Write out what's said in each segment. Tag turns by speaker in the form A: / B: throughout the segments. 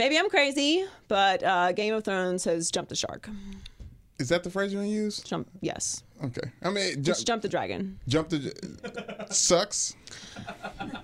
A: Maybe I'm crazy, but uh, Game of Thrones has jumped the shark.
B: Is that the phrase you want to use?
A: Jump, yes.
B: Okay. I mean, ju-
A: Just jump the dragon.
B: jump the sucks.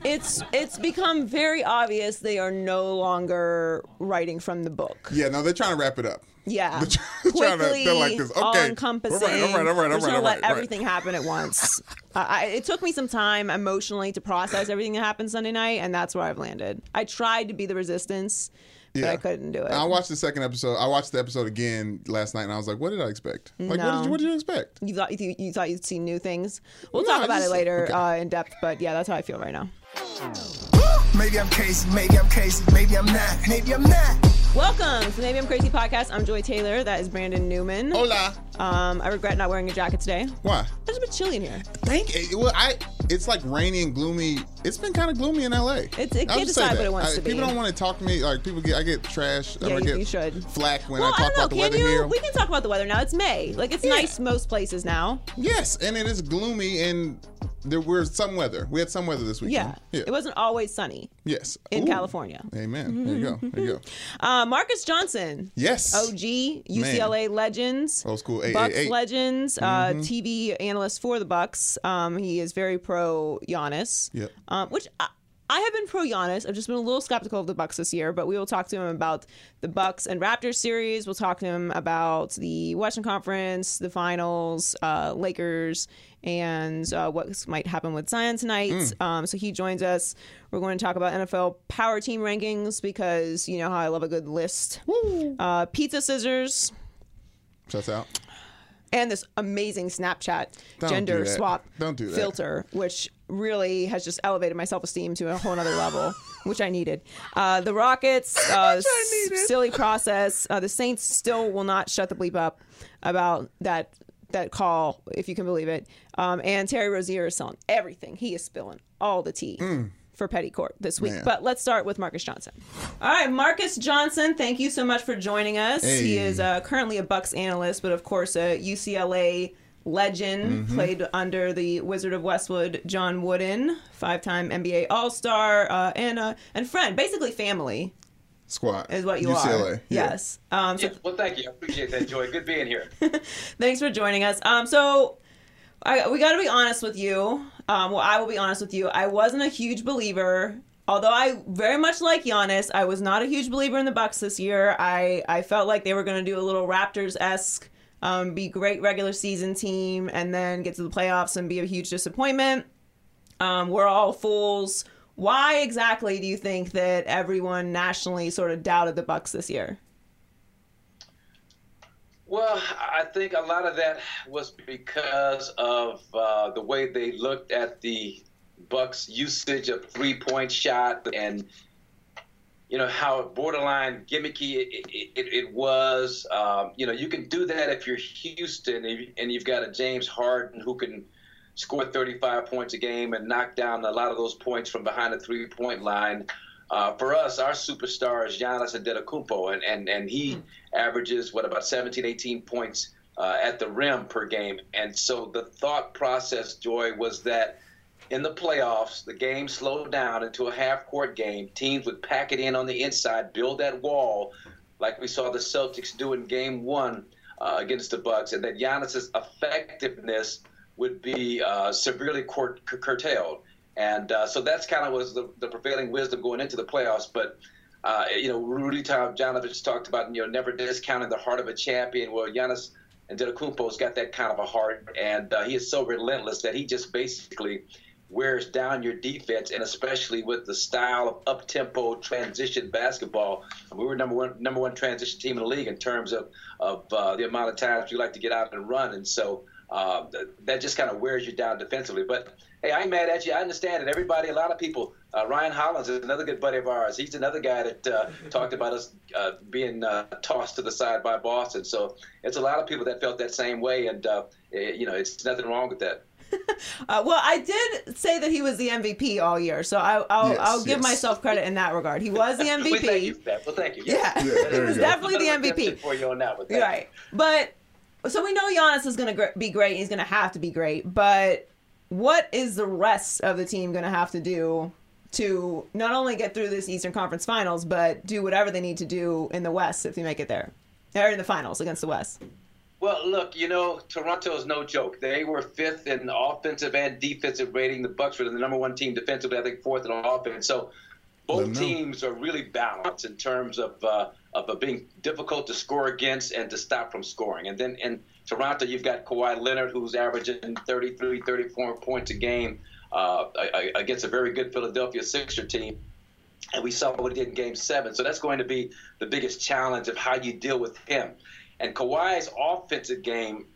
A: It's it's become very obvious they are no longer writing from the book.
B: Yeah, no, they're trying to wrap it up.
A: Yeah,
B: They're trying to-
A: quickly,
B: they're like this,
A: all
B: okay,
A: encompassing.
B: all right, all right, all right, all right,
A: gonna let
B: right, right.
A: everything happen at once. uh, I, it took me some time emotionally to process everything that happened Sunday night, and that's where I've landed. I tried to be the resistance,
B: Yeah.
A: I couldn't do it.
B: I watched the second episode. I watched the episode again last night, and I was like, "What did I expect? Like, what, did you, what did you expect?"
A: You thought you, you thought you'd see new things. We'll
B: No,
A: talk about
B: just-
A: it later
B: okay.
A: uh, in depth, but yeah, that's how I feel right now.
C: Maybe I'm crazy, maybe I'm crazy, maybe I'm not, maybe I'm not.
A: Welcome to Maybe I'm Crazy podcast. I'm Joy Taylor. That is Brandon Newman.
B: Hola.
A: Um, I regret not wearing a jacket today.
B: Why?
A: It's a bit chilly in here.
B: Thank. Well, I. It's like rainy and gloomy. It's been kind of gloomy in LA.
A: It's- it
B: I'll
A: can
B: just say
A: decide what it wants
B: I-
A: to be.
B: People don't want to talk to me. Like people get. I get trash.
A: Yeah,
B: or I
A: you-
B: get
A: you should.
B: flack when
A: well,
B: I
A: I
B: talk
A: don't know.
B: about the
A: Can
B: weather
A: you?
B: here.
A: We can talk about the weather now. It's May. Like it's
B: Yeah.
A: nice most places now.
B: Yes, and it is gloomy, and there were some weather. We had some weather this
A: Yeah.
B: Yeah.
A: It wasn't always sunny
B: yes.
A: in
B: Ooh.
A: California.
B: Amen. There you go. There you go.
A: Uh, Marques Johnson.
B: Yes.
A: OG, UCLA legends,
B: Old school
A: Bucks
B: 888.
A: legends, uh,
B: Mm-hmm.
A: TV analyst for the Bucks. Um, he is very pro Giannis.
B: Yep.
A: Um, which I, I have been pro Giannis. I've just been a little skeptical of the Bucks this year, but we will talk to him about the Bucks and Raptors series. We'll talk to him about the Western Conference, the Finals, uh, Lakers, and uh, what might happen with Zion tonight.
B: Mm.
A: Um, so he joins us. We're going to talk about NFL power team rankings because you know how I love a good list. Uh, pizza scissors
B: Shuts out.
A: and this amazing Snapchat
B: Don't
A: gender
B: do
A: swap
B: Don't do
A: filter, which really has just elevated my self esteem to a whole other level, which I needed. Uh, the Rockets, uh,
B: I needed.
A: silly process. Uh, the Saints still will not shut the bleep up about that that call, if you can believe it. Um, and Terry Rozier is selling everything. He is spilling all the tea. For Petty Court this week.
B: Mm. Man.
A: But let's start with Marques Johnson. All right, Marques Johnson, thank you so much for joining us. He is uh, currently a Bucks analyst, but of course a UCLA legend.
B: Mm-hmm.
A: Played under the Wizard of Westwood, John Wooden, five-time NBA All-Star, uh, and uh, and friend, basically family
B: Squad.
A: is what you
B: UCLA.
A: are.
B: yeah.
A: Yes. Um, so
D: Yeah, well, thank you. I appreciate that, Joy. Good being here.
A: thanks for joining us. Um, so I, we got to be honest with you. Um, well, I will be honest with you. I wasn't a huge believer. Although I very much like Giannis, I was not a huge believer in the Bucks this year. I, I felt like they were going to do a little Raptors esque, um, be great regular season team, and then get to the playoffs and be a huge disappointment. Um, we're all fools. Why exactly do you think that everyone nationally sort of doubted the Bucks this year?
D: Well, I think a lot of that was because of uh, the way they looked at the Bucks' usage of three-point shot and you know how borderline gimmicky it, it, it, was. Um, you know, you can do that if you're Houston and you've got a James Harden who can score 35 points a game and knock down a lot of those points from behind the three-point line. Uh, for us, our superstar is Giannis Antetokounmpo, and and and he averages what about 17, 18 points uh, at the rim per game. And so the thought process, Joy, was that in the playoffs, the game slowed down into a half-court game. Teams would pack it in on the inside, build that wall, like we saw the Celtics do in Game One uh, against the Bucks, and that Giannis's effectiveness would be uh, severely cur- cur- curtailed. And uh, so that's kind of was the, the prevailing wisdom going into the playoffs. But uh, you know, Rudy Tomjanovich talked about you know never discounting the heart of a champion. Well, Giannis and Antetokounmpo's got that kind of a heart, and uh, he is so relentless that he just basically wears down your defense, and especially with the style of up-tempo transition basketball. We were number one number one transition team in the league in terms of of uh, the amount of times we like to get out and run, and so uh, that just kind of wears you down defensively. But hey, I ain't mad at you. I understand it. Everybody, a lot of people. Uh, Ryan Hollins is another good buddy of ours. He's another guy that uh, talked about us uh, being uh, tossed to the side by Boston. So it's a lot of people that felt that same way, and uh, eh, you know, it's nothing wrong with that.
A: Uh, well, I did say that he was the MVP all year, so I, I'll,
B: Yes,
A: I'll give
B: yes.
A: myself credit in that regard. He was the MVP.
D: Well, thank you
A: MVP.
D: for that. Well, thank you.
A: Yeah,
B: Yeah,
A: he was
B: go.
A: definitely the MVP.
D: for you on that one. Thank.
A: Right, but so we know Giannis is going to gr- be great. He's going to have to be great. But what is the rest of the team going to have to do to not only get through this Eastern Conference Finals, but do whatever they need to do in the West if they make it there, or in the finals against the West.
D: Well, look, you know, Toronto is no joke. They were fifth in offensive and defensive rating. The Bucks were the number one team defensively, I think fourth in offense. So both teams are really balanced in terms of uh, of being difficult to score against and to stop from scoring. And then in Toronto, you've got Kawhi Leonard, who's averaging 33, 34 points a game uh, against a very good Philadelphia Sixer team. And we saw what he did in Game Seven. So that's going to be the biggest challenge of how you deal with him. And Kawhi's offensive game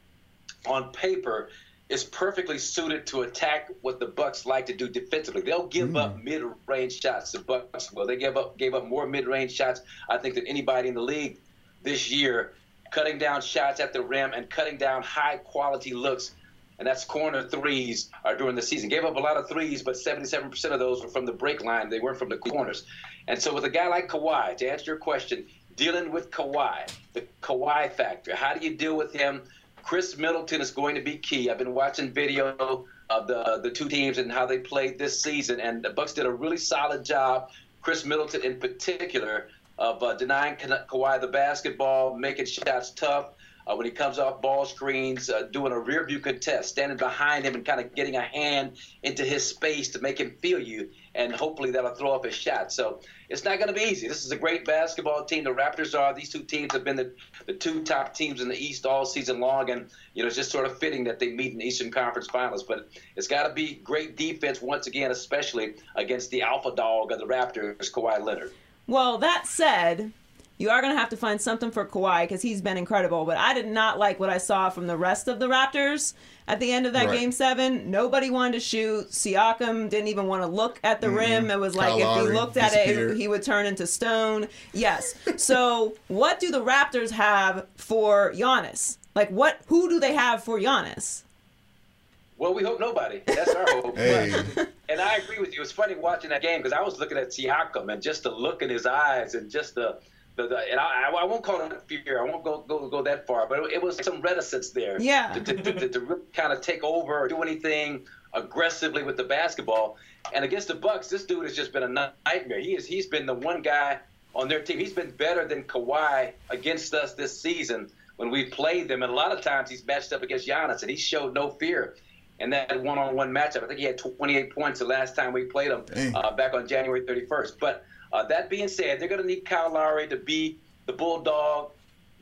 D: on paper is perfectly suited to attack what the Bucks like to do defensively. They'll give mm. up mid-range shots. The Bucks, well, they gave up gave up more mid-range shots, I think, than anybody in the league this year, cutting down shots at the rim and cutting down high-quality looks. And that's corner threes are during the season. Gave up a lot of threes, but 77% of those were from the break line. They weren't from the corners. And so with a guy like Kawhi, to answer your question, dealing with Kawhi, the Kawhi factor, how do you deal with him? Khris Middleton is going to be key. I've been watching video of the the two teams and how they played this season, and the Bucks did a really solid job. Khris Middleton, in particular, of uh, denying Ka- Kawhi the basketball, making shots tough. Uh, when he comes off ball screens, uh, doing a rear view contest, standing behind him and kind of getting a hand into his space to make him feel you and hopefully that'll throw up his shot. So it's not going to be easy. This is a great basketball team. The Raptors are. These two teams have been the, the two top teams in the East all season long, and you know it's just sort of fitting that they meet in the Eastern Conference Finals. But it's got to be great defense once again, especially against the alpha dog of the Raptors, Kawhi Leonard.
A: Well, that said, you are going to have to find something for Kawhi because he's been incredible. But I did not like what I saw from the rest of the Raptors at the end of that right. game seven. Nobody wanted to shoot. Siakam didn't even want to look at the mm-hmm. rim. It was like Kyle if he looked at it, he would turn into stone. Yes. so what do the Raptors have for Giannis? Like what? Who do they have for Giannis?
D: Well, we hope nobody. That's our hope. hey. and I agree with you. It's funny watching that game because I was looking at Siakam and just the look in his eyes and just the the, the, and I, I, won't call it fear. I won't go go, go that far, but it, it was some reticence there.
A: Yeah.
D: To, to, to, to really kind of take over or do anything aggressively with the basketball. And against the Bucks, this dude has just been a nightmare. He is he's been the one guy on their team. He's been better than Kawhi against us this season when we played them. And a lot of times he's matched up against Giannis, and he showed no fear in that one-on-one matchup. I think he had 28 points the last time we played him uh, back on January 31st. But uh, that being said, they're going to need Kyle Lowry to be the bulldog,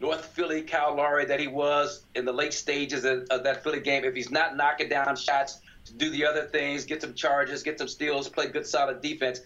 D: North Philly Kyle Lowry that he was in the late stages of, of, that Philly game. If he's not knocking down shots to do the other things, get some charges, get some steals, play good solid defense,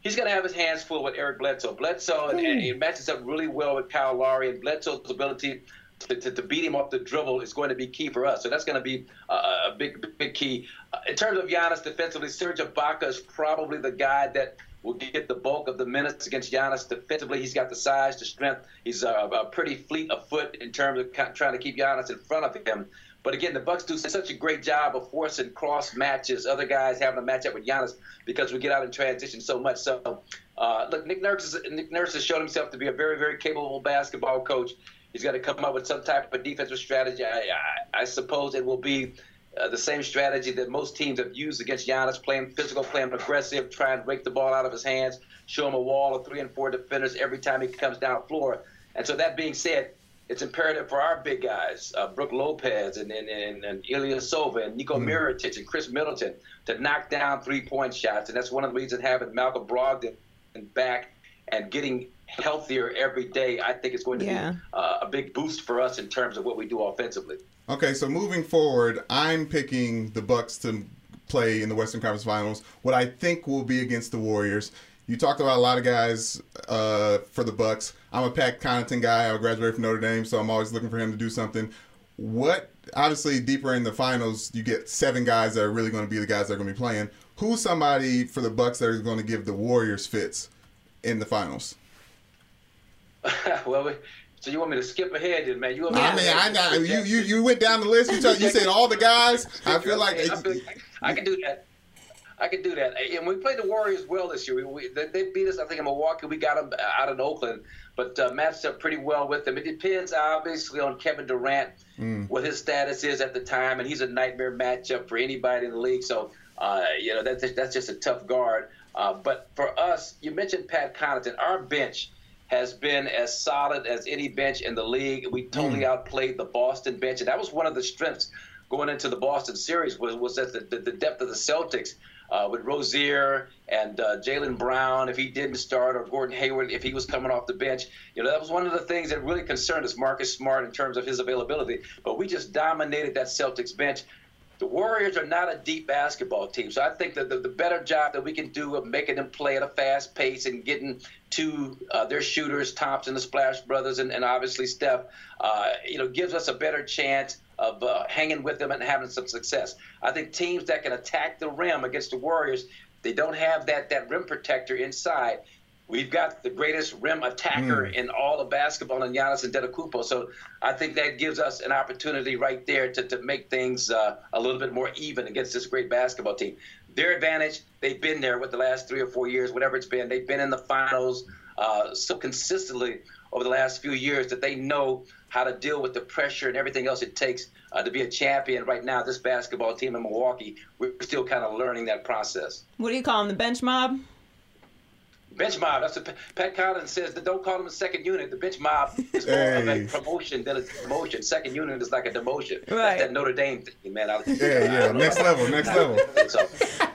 D: he's going to have his hands full with Eric Bledsoe. Bledsoe, and, and it matches up really well with Kyle Lowry, and Bledsoe's ability to, to, to, beat him off the dribble is going to be key for us. So that's going to be a, a big, big key. Uh, in terms of Giannis defensively, Serge Ibaka is probably the guy that – will get the bulk of the minutes against Giannis defensively. He's got the size, the strength. He's a, pretty fleet of foot in terms of trying to keep Giannis in front of him. But again, the Bucks do such a great job of forcing cross matches, other guys having a matchup with Giannis because we get out in transition so much. So, uh, look, Nick Nurse, is, Nick Nurse has shown himself to be a very, very capable basketball coach. He's got to come up with some type of defensive strategy. I, I, I suppose it will be uh, the same strategy that most teams have used against Giannis, playing physical, playing aggressive, trying to break the ball out of his hands, show him a wall of three and four defenders every time he comes down the floor. And so that being said, it's imperative for our big guys, uh, Brook Lopez and, and, and, and Ilyasova and Nico mm. Mirotic and Khris Middleton, to knock down three-point shots. And that's one of the reasons having Malcolm Brogdon back and getting healthier every day, I think is going to yeah. be uh, a big boost for us in terms of what we do offensively.
B: Okay, so moving forward, I'm picking the Bucks to play in the Western Conference Finals. What I think will be against the Warriors. You talked about a lot of guys uh, for the Bucks. I'm a Pat Connaughton guy. I graduated from Notre Dame, so I'm always looking for him to do something. What obviously deeper in the finals, you get seven guys that are really going to be the guys that are going to be playing. Who's somebody for the Bucks that is going to give the Warriors fits in the finals?
D: well, so you want me to skip ahead, then, man? You want me
B: I mean, I got you. You you went down the list. You, told, you said all the guys. I feel like
D: I, feel, I can do that. I can do that. And we played the Warriors well this year. We, we, they beat us, I think, in Milwaukee. We got them out in Oakland, but uh, matched up pretty well with them. It depends, obviously, on Kevin Durant, mm. what his status is at the time, and he's a nightmare matchup for anybody in the league. So, uh, you know, that's that's just a tough guard. Uh, but for us, you mentioned Pat Connaughton. Our bench has been as solid as any bench in the league. We totally outplayed the Boston bench, and that was one of the strengths going into the Boston series was was that the, the, the depth of the Celtics uh, with Rozier and uh, Jaylen Brown if he didn't start, or Gordon Hayward if he was coming off the bench. You know that was one of the things that really concerned us, Marcus Smart, in terms of his availability. But we just dominated that Celtics bench. The Warriors are not a deep basketball team, so I think that the, the better job that we can do of making them play at a fast pace and getting to uh, their shooters, Thompson, the Splash Brothers, and, and obviously Steph, uh, you know, gives us a better chance of uh, hanging with them and having some success. I think teams that can attack the rim against the Warriors, they don't have that that rim protector inside. We've got the greatest rim attacker
B: Mm.
D: in all of basketball in Giannis and Antetokounmpo. So I think that gives us an opportunity right there to, to make things uh, a little bit more even against this great basketball team. Their advantage, they've been there with the last three or four years, whatever it's been. They've been in the finals uh, so consistently over the last few years that they know how to deal with the pressure and everything else it takes uh, to be a champion. Right now, this basketball team in Milwaukee, we're still kind of learning that process.
A: What do you call them, The bench mob?
D: Bench mob. That's what Pat Connaughton says. That don't call them a second unit. The bench mob is more of a promotion than a promotion. Second unit is like a demotion.
A: Right.
D: That's that Notre Dame thing, man. I,
B: Yeah, yeah, next level, next level.
D: So,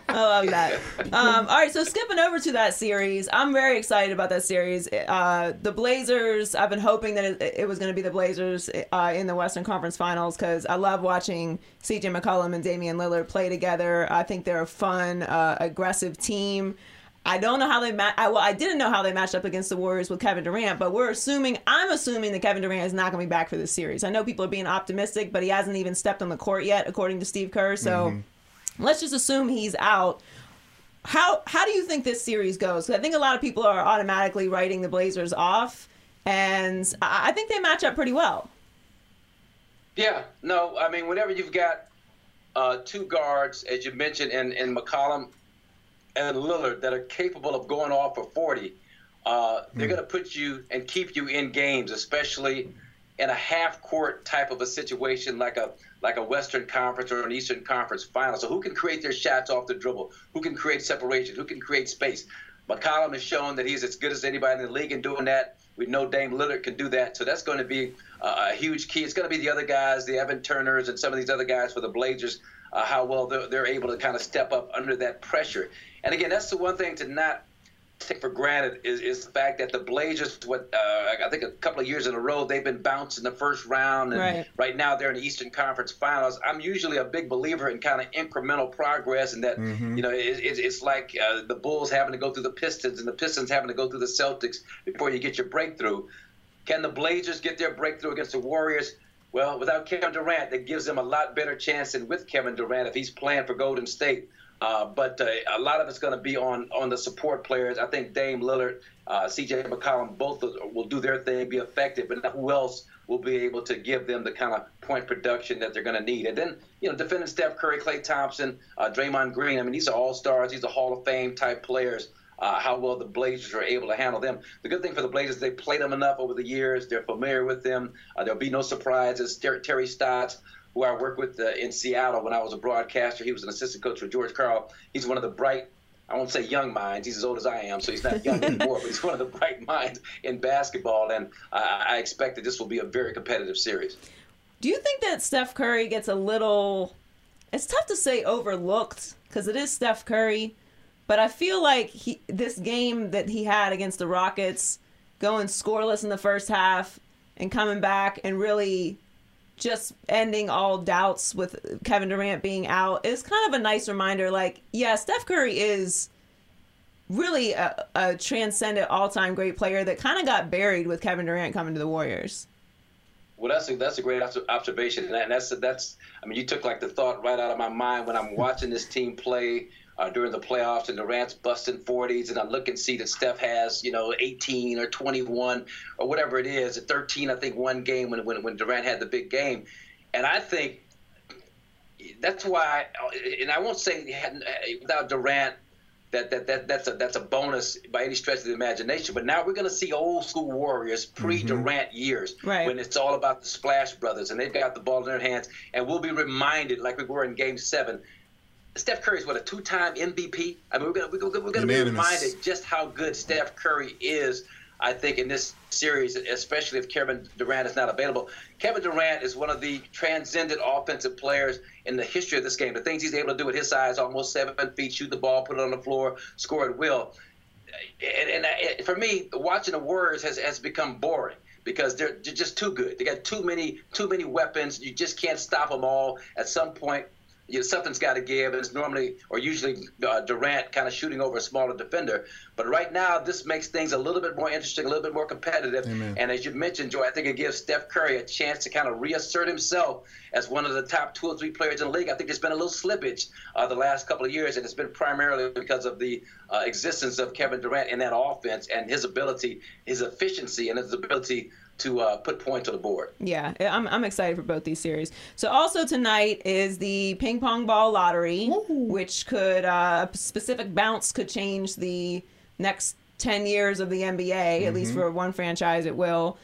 A: I love that. Um, all right, so skipping over to that series, I'm very excited about that series. Uh, the Blazers, I've been hoping that it, it was going to be the Blazers uh, in the Western Conference Finals because I love watching CJ McCollum and Damian Lillard play together. I think they're a fun, uh, aggressive team. I don't know how they ma- I, well, I didn't know how they matched up against the Warriors with Kevin Durant, but we're assuming I'm assuming that Kevin Durant is not going to be back for this series. I know people are being optimistic, but he hasn't even stepped on the court yet, according to Steve Kerr. So let's just assume he's out. How how do you think this series goes? 'Cause I think a lot of people are automatically writing the Blazers off, and I I think they match up pretty well.
D: yeah, no, I mean, whenever you've got uh, two guards, as you mentioned, in, in McCollum and Lillard that are capable of going off for 40, uh, they're going to put you and keep you in games, especially in a half court type of a situation like a like a Western Conference or an Eastern Conference final. So who can create their shots off the dribble? Who can create separation? Who can create space? McCollum has shown that he's as good as anybody in the league in doing that. We know Dame Lillard can do that, so that's going to be uh, a huge key. It's going to be the other guys, the Evan Turners, and some of these other guys for the Blazers, uh, how well they're, they're able to kind of step up under that pressure. And again, that's the one thing to not take for granted is, is the fact that the Blazers, what uh, I think a couple of years in a row, they've been bounced in the first round, and
A: Right.
D: now they're in the Eastern Conference Finals. I'm usually a big believer in kind of incremental progress, and that you know it, it, it's like uh, the Bulls having to go through the Pistons, and the Pistons having to go through the Celtics before you get your breakthrough. Can the Blazers get their breakthrough against the Warriors? Well, without Kevin Durant, that gives them a lot better chance than with Kevin Durant if he's playing for Golden State. Uh, but uh, a lot of it's going to be on on the support players. I think Dame Lillard, uh, C.J. McCollum, both will do their thing, be effective. But who else will be able to give them the kind of point production that they're going to need? And then you know, defending Steph Curry, Klay Thompson, uh, Draymond Green. I mean, these are all stars. These are Hall of Fame type players. Uh, how well the Blazers are able to handle them. The good thing for the Blazers, they played them enough over the years. They're familiar with them. Uh, there'll be no surprises. Ter- Terry Stotts, who I worked with uh, in Seattle when I was a broadcaster, he was an assistant coach for George Karl. He's one of the bright, I won't say young minds. He's as old as I am, so he's not young anymore. But he's one of the bright minds in basketball, and uh, I expect that this will be a very competitive series.
A: Do you think that Steph Curry gets a little? It's tough to say overlooked because it is Steph Curry, but I feel like he this game that he had against the Rockets, going scoreless in the first half and coming back and really just ending all doubts with Kevin Durant being out is kind of a nice reminder. Like, yeah, Steph Curry is really a, a transcendent all-time great player that kind of got buried with Kevin Durant coming to the Warriors.
D: Well, that's a, that's a great observation, and that's that's. I mean, you took like the thought right out of my mind when I'm watching this team play uh, during the playoffs, and Durant's busting 40s, and I look and see that Steph has you know 18 or 21 or whatever it is, at 13, I think one game when when, when Durant had the big game, and I think that's why, and I won't say without Durant. That, that, that that's a that's a bonus by any stretch of the imagination. But now we're going to see old school Warriors pre Durant years
A: Right.
D: when it's all about the Splash Brothers and they've got the ball in their hands. And we'll be reminded, like we were in Game Seven, Steph Curry is what a two-time MVP. I mean, we're gonna we're gonna, we're gonna be reminded just how good Steph Curry is. I think in this series, especially if Kevin Durant is not available. Kevin Durant is one of the transcendent offensive players in the history of this game. The things he's able to do at his size, almost seven feet, shoot the ball, put it on the floor, score at will. And, and I- for me, watching the Warriors has, has become boring because they're, they're just too good. They got too many too many weapons. You just can't stop them all. At some point, you know, something's got to give, and it's normally or usually uh, Durant kind of shooting over a smaller defender. But right now, this makes things a little bit more interesting, a little bit more competitive.
B: Amen.
D: And as you mentioned, Joy, I think it gives Steph Curry a chance to kind of reassert himself as one of the top two or three players in the league. I think there's been a little slippage uh, the last couple of years, and it's been primarily because of the uh, existence of Kevin Durant in that offense and his ability, his efficiency, and his ability to uh, put points on the board.
A: Yeah, I'm, I'm excited for both these series. So also tonight is the ping pong ball lottery, which could uh, a specific bounce could change the next 10 years of the NBA, at least for one franchise it will.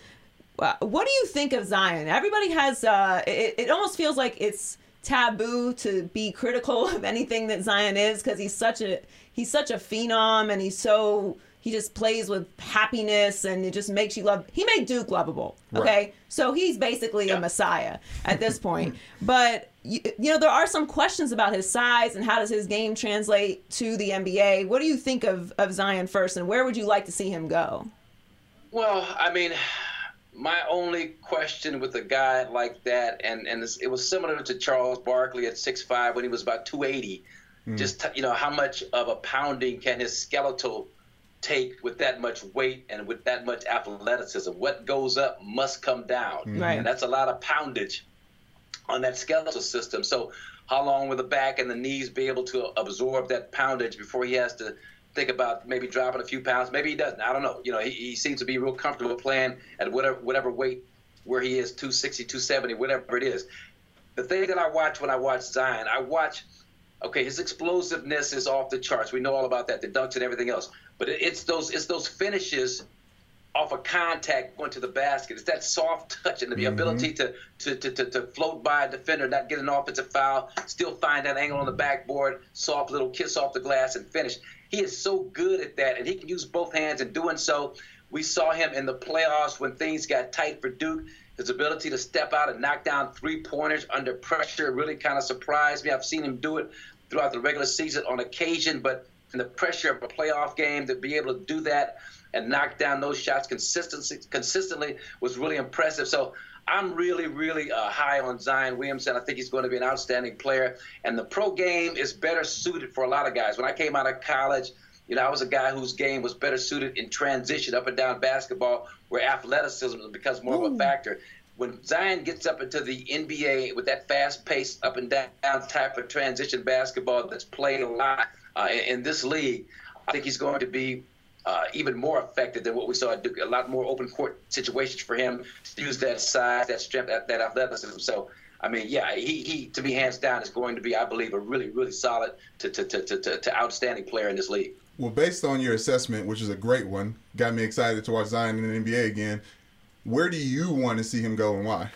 A: Uh, what do you think of Zion? Everybody has uh, it, it almost feels like it's taboo to be critical of anything that Zion is because he's such a he's such a phenom and he's so he just plays with happiness and it just makes you love he made Duke lovable okay?
B: Right.
A: so he's basically a messiah at this point. But you, you know there are some questions about his size and how does his game translate to the NBA what do you think of of Zion first and where would you like to see him go?
D: Well, I mean, my only question with a guy like that, and and this, it was similar to Charles Barkley at 6'5", when he was about two eighty. Hmm. Just you know, how much of a pounding can his skeletal take with that much weight and with that much athleticism? What goes up must come down, mm-hmm.
A: Right.
D: and that's a lot of poundage on that skeletal system. So, how long will the back and the knees be able to absorb that poundage before he has to think about maybe dropping a few pounds? Maybe he doesn't. I don't know. You know, he, he seems to be real comfortable playing at whatever whatever weight where he is 260, 270, whatever it is. The thing that I watch when I watch Zion, I watch. Okay, his explosiveness is off the charts. We know all about that, the dunks and everything else. But it's those it's those finishes off of contact going to the basket. It's that soft touch and the mm-hmm. ability to, to, to, to, to float by a defender, not get an offensive foul, still find that angle on the backboard, soft little kiss off the glass and finish. He is so good at that, and he can use both hands in doing so. We saw him in the playoffs when things got tight for Duke. His ability to step out and knock down three pointers under pressure really kind of surprised me. I've seen him do it throughout the regular season on occasion, but in the pressure of a playoff game to be able to do that and knock down those shots consistently consistently was really impressive. So I'm really, really uh, high on Zion Williamson. I think he's going to be an outstanding player. And the pro game is better suited for a lot of guys. When I came out of college, you know, I was a guy whose game was better suited in transition up and down basketball, where athleticism becomes more of a factor. When Zion gets up into the NBA with that fast paced up and down type of transition basketball that's played a lot uh, in, this league, I think he's going to be uh, even more effective than what we saw at Duke. A lot more open court situations for him to use that size, that strength, that, that athleticism. So, I mean, yeah, he, he to be hands down is going to be, I believe, a really really solid to, to, to, to, to outstanding player in this league.
B: Well, based on your assessment, which is a great one, got me excited to watch Zion in the NBA again. Where do you want to see him go and why?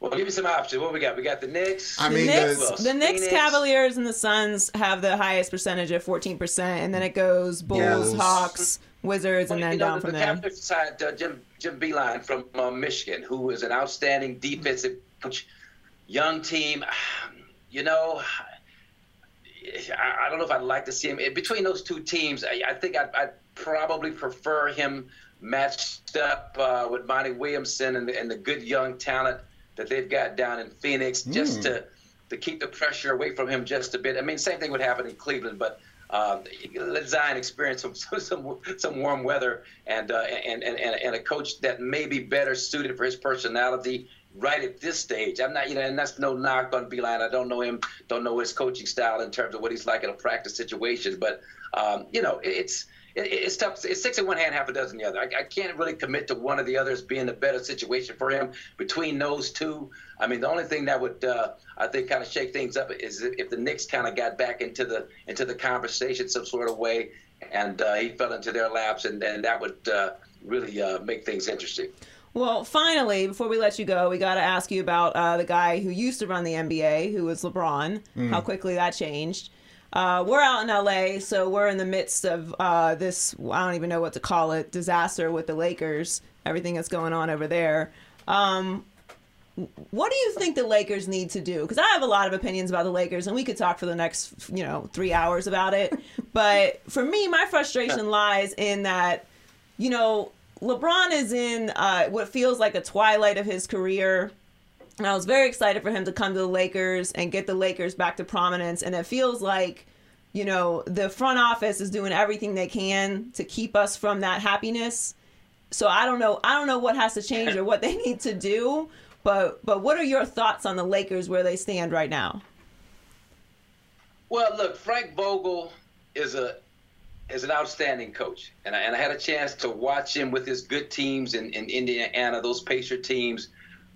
D: Well, give me some options. What we got? We got the Knicks.
B: I
A: The
B: mean,
A: Knicks,
B: the-
A: the Knicks,
D: Phoenix.
A: Cavaliers, and the Suns have the highest percentage at 14%, and then it goes Bulls,
B: Bulls.
A: Hawks, Wizards, and then
D: you know,
A: down
D: the,
A: from
D: the
A: there.
D: Cavaliers side, uh, Jim Jim Beilein from uh, Michigan, who is an outstanding defensive coach, young team. You know, I, I don't know if I'd like to see him between those two teams. I, I think I'd, I'd probably prefer him matched up uh, with Monty Williamson and the, and the good young talent that they've got down in Phoenix, just
B: Mm.
D: to to keep the pressure away from him just a bit. I mean, same thing would happen in Cleveland, but um, let Zion experience some some some warm weather and, uh, and and and and a coach that may be better suited for his personality right at this stage. I'm not, you know, and that's no knock on Beilein. I don't know him, don't know his coaching style in terms of what he's like in a practice situation, but um, you know, it's. It- It's tough. It's six in one hand, half a dozen in the other. I, I can't really commit to one or the others being a better situation for him between those two. I mean, the only thing that would uh, I think kind of shake things up is if if the Knicks kind of got back into the into the conversation some sort of way, and uh, he fell into their laps, and, and that would uh, really uh, make things interesting.
A: Well, finally, before we let you go, we got to ask you about uh, the guy who used to run the NBA, who was LeBron. How quickly that changed. Uh, we're out in LA, so we're in the midst of uh, this. I don't even know what to call it. Disaster with the Lakers. Everything that's going on over there. Um, what do you think the Lakers need to do? Because I have a lot of opinions about the Lakers, and we could talk for the next, you know, three hours about it. but for me, my frustration lies in that, you know, LeBron is in uh, what feels like a twilight of his career. And I was very excited for him to come to the Lakers and get the Lakers back to prominence. And it feels like, you know, the front office is doing everything they can to keep us from that happiness. So I don't know. I don't know what has to change or what they need to do. But but what are your thoughts on the Lakers where they stand right now?
D: Well, look, Frank Vogel is a is an outstanding coach, and I, and I had a chance to watch him with his good teams in, in Indiana. Those Pacer teams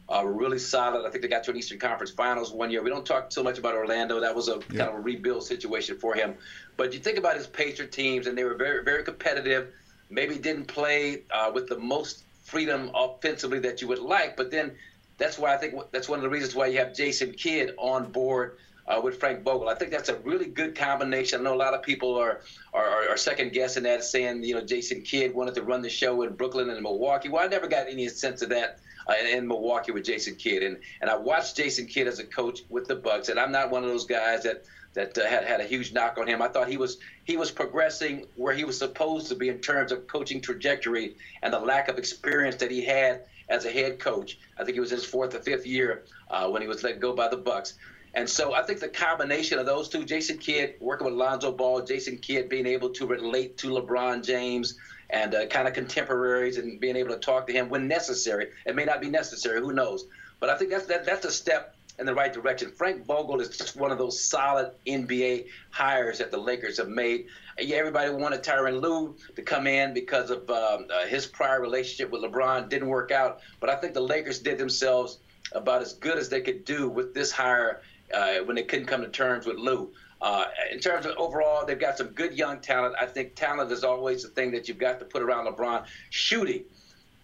D: uh, were really solid. I think they got to an Eastern Conference Finals one year. We don't talk so much about Orlando. That was a
B: Yeah.
D: kind of a rebuild situation for him. But you think about his Pacer teams, and they were very very competitive. Maybe didn't play uh, with the most freedom offensively that you would like, but then that's why I think that's one of the reasons why you have Jason Kidd on board uh, with Frank Vogel. I think that's a really good combination. I know a lot of people are are, are, are second guessing that, saying you know Jason Kidd wanted to run the show in Brooklyn and Milwaukee. Well, I never got any sense of that. Uh, in, Milwaukee with Jason Kidd, and and I watched Jason Kidd as a coach with the Bucks, and I'm not one of those guys that that uh, had had a huge knock on him. I thought he was he was progressing where he was supposed to be in terms of coaching trajectory and the lack of experience that he had as a head coach. I think he was his fourth or fifth year uh, when he was let go by the Bucks. And so I think the combination of those two, Jason Kidd working with Lonzo Ball, Jason Kidd being able to relate to LeBron James and uh, kind of contemporaries and being able to talk to him when necessary. It may not be necessary, who knows? But I think that's that, that's a step in the right direction. Frank Vogel is just one of those solid NBA hires that the Lakers have made. Yeah, everybody wanted Tyronn Lue to come in because of um, uh, his prior relationship with LeBron didn't work out. But I think the Lakers did themselves about as good as they could do with this hire uh, when they couldn't come to terms with Lue. Uh, in terms of overall, they've got some good young talent. I think talent is always the thing that you've got to put around LeBron. Shooting.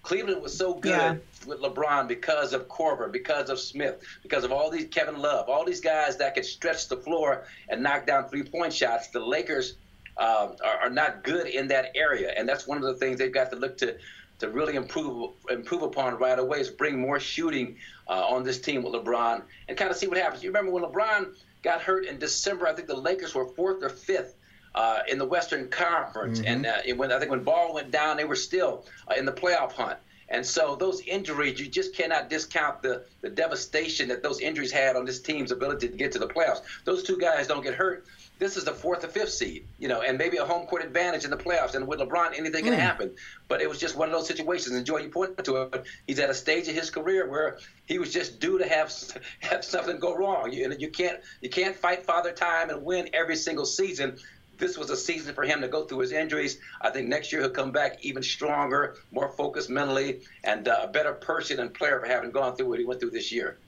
D: Cleveland was so good
A: Yeah.
D: with LeBron because of Korver, because of Smith, because of all these Kevin Love, all these guys that could stretch the floor and knock down three-point shots. The Lakers um, are, are not good in that area, and that's one of the things they've got to look to to really improve improve upon right away is bring more shooting uh, on this team with LeBron and kind of see what happens. You remember when LeBron got hurt in December? I think the Lakers were fourth or fifth uh, in the Western Conference, and uh, it- when I think when Ball went down, they were still uh, in the playoff hunt. And so those injuries, you just cannot discount the, the devastation that those injuries had on this team's ability to get to the playoffs. Those two guys don't get hurt. This is the fourth or fifth seed, you know, and maybe a home court advantage in the playoffs. And with LeBron, anything can happen. But it was just one of those situations. And Joy, you pointed to it. He's at a stage of his career where he was just due to have have something go wrong. You, you can't you can't fight father time and win every single season this was a season for him to go through his injuries. I think next year he'll come back even stronger, more focused mentally, and uh, a better person and player for having gone through what he went through this year.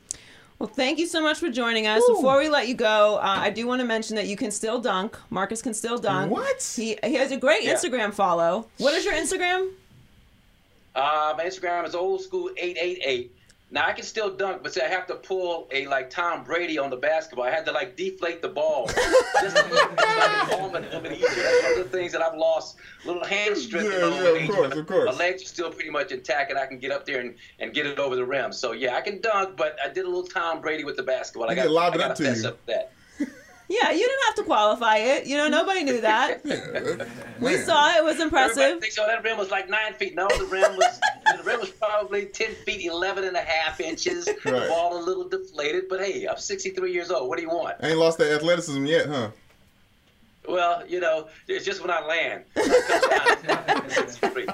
A: Well, thank you so much for joining us. Before we let you go, uh, I do want to mention that you can still dunk. Marques can still dunk.
B: What?
A: He he has a great
D: Yeah.
A: Instagram follow. What is your Instagram?
D: Uh, my Instagram is old school eight eight eight. Now I can still dunk, but see, I have to pull a like Tom Brady on the basketball. I had to like deflate the ball just to like a little bit easier. That's one of the things that I've lost a little hand strength.
B: Yeah, yeah, of course, of course.
D: My legs are still pretty much intact, and I can get up there and, and get it over the rim. So yeah, I can dunk, but I did a little Tom Brady with the basketball. I got
B: can lob it up to you.
D: up that.
A: Yeah, you didn't have to qualify it. You know, nobody knew that. We saw it. It was
D: Everybody
A: impressive.
D: thinks, oh, that rim was like nine feet. No, the rim was the rim was probably 10 feet, 11 and a half inches. The ball a little deflated, but hey, I'm 63 years old. What do you want?
B: I ain't lost that athleticism yet, huh?
D: Well, you know, it's just when I land. It comes down to 63.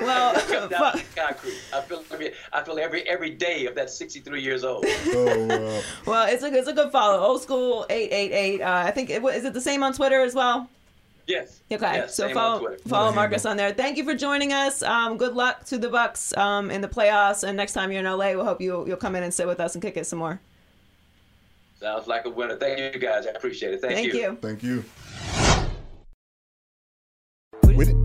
A: Well,
D: It comes down
A: fu-
D: to concrete. I feel every, I feel every every day of that 63 years old.
B: So, uh,
A: well, it's a it's a good follow. Old school eight eight eight. Uh, I think it, wa- is it the same on Twitter as well.
D: Yes.
A: Okay,
D: Yes,
A: so follow follow
B: Marques
A: on there. Thank you for joining us. Um, good luck to the Bucks um, in the playoffs, and next time you're in LA, we'll hope you you'll come in and sit with us and kick it some more.
D: Sounds like a winner. Thank you guys. I appreciate it. Thank,
A: Thank you.
B: thank you.
E: With it,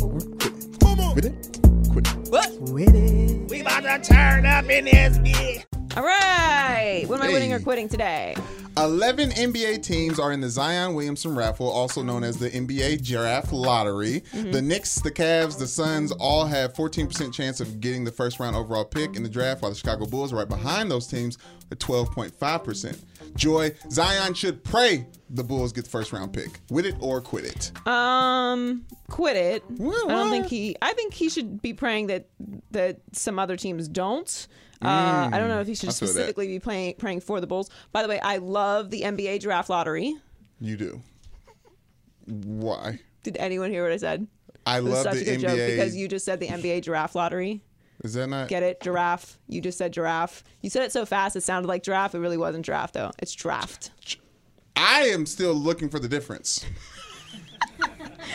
E: quit it. With it, quit it.
A: What?
C: With it.
E: We about to turn up in this bitch.
A: All right. What am I winning or quitting today?
B: 11 NBA teams are in the Zion Williamson raffle, also known as the NBA Giraffe Lottery.
A: Mm-hmm.
B: The Knicks, the Cavs, the Suns all have 14% chance of getting the first round overall pick in the draft, while the Chicago Bulls are right behind those teams at 12.5%. Joy, Zion should pray the Bulls get the first round pick. With it or quit it.
A: Um, quit it.
B: What-
A: I don't think he. I think he should be praying that that some other teams don't. Uh, I don't know if he should
B: Mm, feel that.
A: specifically be playing praying for the Bulls. By the way, I love the NBA draft lottery.
B: You do. Why?
A: Did anyone hear what I said?
B: I love
A: such
B: the
A: a good
B: NBA.
A: joke because you just said the NBA draft lottery.
B: Is that not?
A: Get it? Giraffe. You just said giraffe. You said it so fast it sounded like giraffe. It really wasn't giraffe though. It's draft.
B: I am still looking for the difference.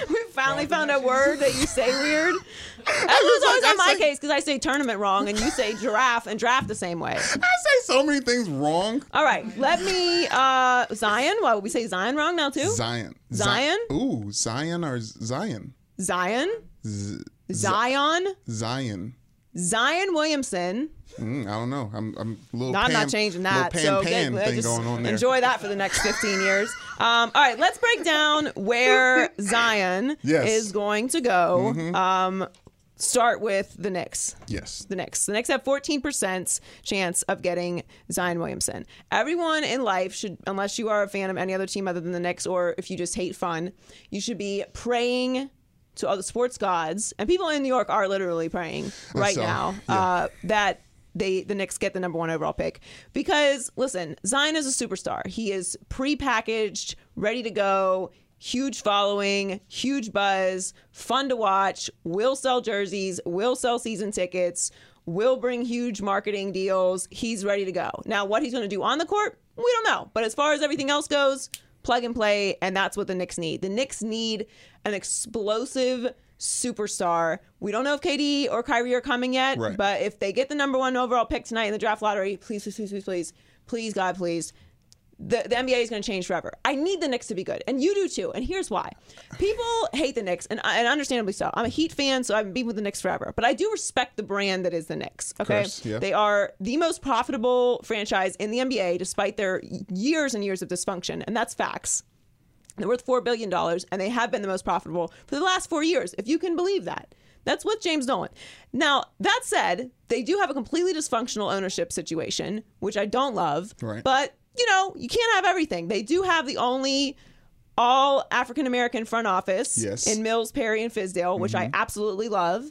A: We finally found a word that you say weird. That
B: was
A: always
B: I
A: on my
B: say-
A: case because I say tournament wrong and you say giraffe and draft the same way.
B: I say so many things wrong.
A: All right, let me uh Zion. Why would we say Zion wrong now too?
B: Zion.
A: Zion?
B: Ooh, Zion or Zion?
A: Zion.
B: Z-
A: Zion.
B: Zion.
A: Zion Williamson.
B: Mm, I don't know. I'm, I'm a little.
A: No, I'm not changing that. So get-
B: thing
A: just
B: going on there.
A: enjoy that for the next 15 years. Um, all right, let's break down where Zion
B: Yes.
A: is going to go. Um, start with the Knicks.
B: Yes.
A: the Knicks. The Knicks have 14% chance of getting Zion Williamson. Everyone in life should, unless you are a fan of any other team other than the Knicks, or if you just hate fun, you should be praying to all the sports gods. And people in New York are literally praying right now
B: Yeah.
A: uh, that they the Knicks get the number one overall pick. Because listen, Zion is a superstar. He is pre-packaged, ready to go. Huge following, huge buzz, fun to watch, will sell jerseys, will sell season tickets, will bring huge marketing deals. He's ready to go. Now, what he's going to do on the court, we don't know. But as far as everything else goes, plug and play, and that's what the Knicks need. The Knicks need an explosive superstar. We don't know if KD or Kyrie are coming yet,
B: Right.
A: but if they get the number one overall pick tonight in the draft lottery, please, please, please, please, please, please, God, please. The, the NBA is going to change forever. I need the Knicks to be good, and you do too. And here's why: people hate the Knicks, and, and understandably so. I'm a Heat fan, so I've been with the Knicks forever. But I do respect the brand that is the Knicks. Okay,
B: course, yeah.
A: they are the most profitable franchise in the NBA, despite their years and years of dysfunction, and that's facts. They're worth $4 billion, and they have been the most profitable for the last four years, if you can believe that. That's with James Dolan. Now, that said, they do have a completely dysfunctional ownership situation, which I don't love.
B: Right.
A: But, you know, you can't have everything. They do have the only all African American front office
B: Yes.
A: in Mills, Perry, and Fizdale, which I mm-hmm. absolutely love.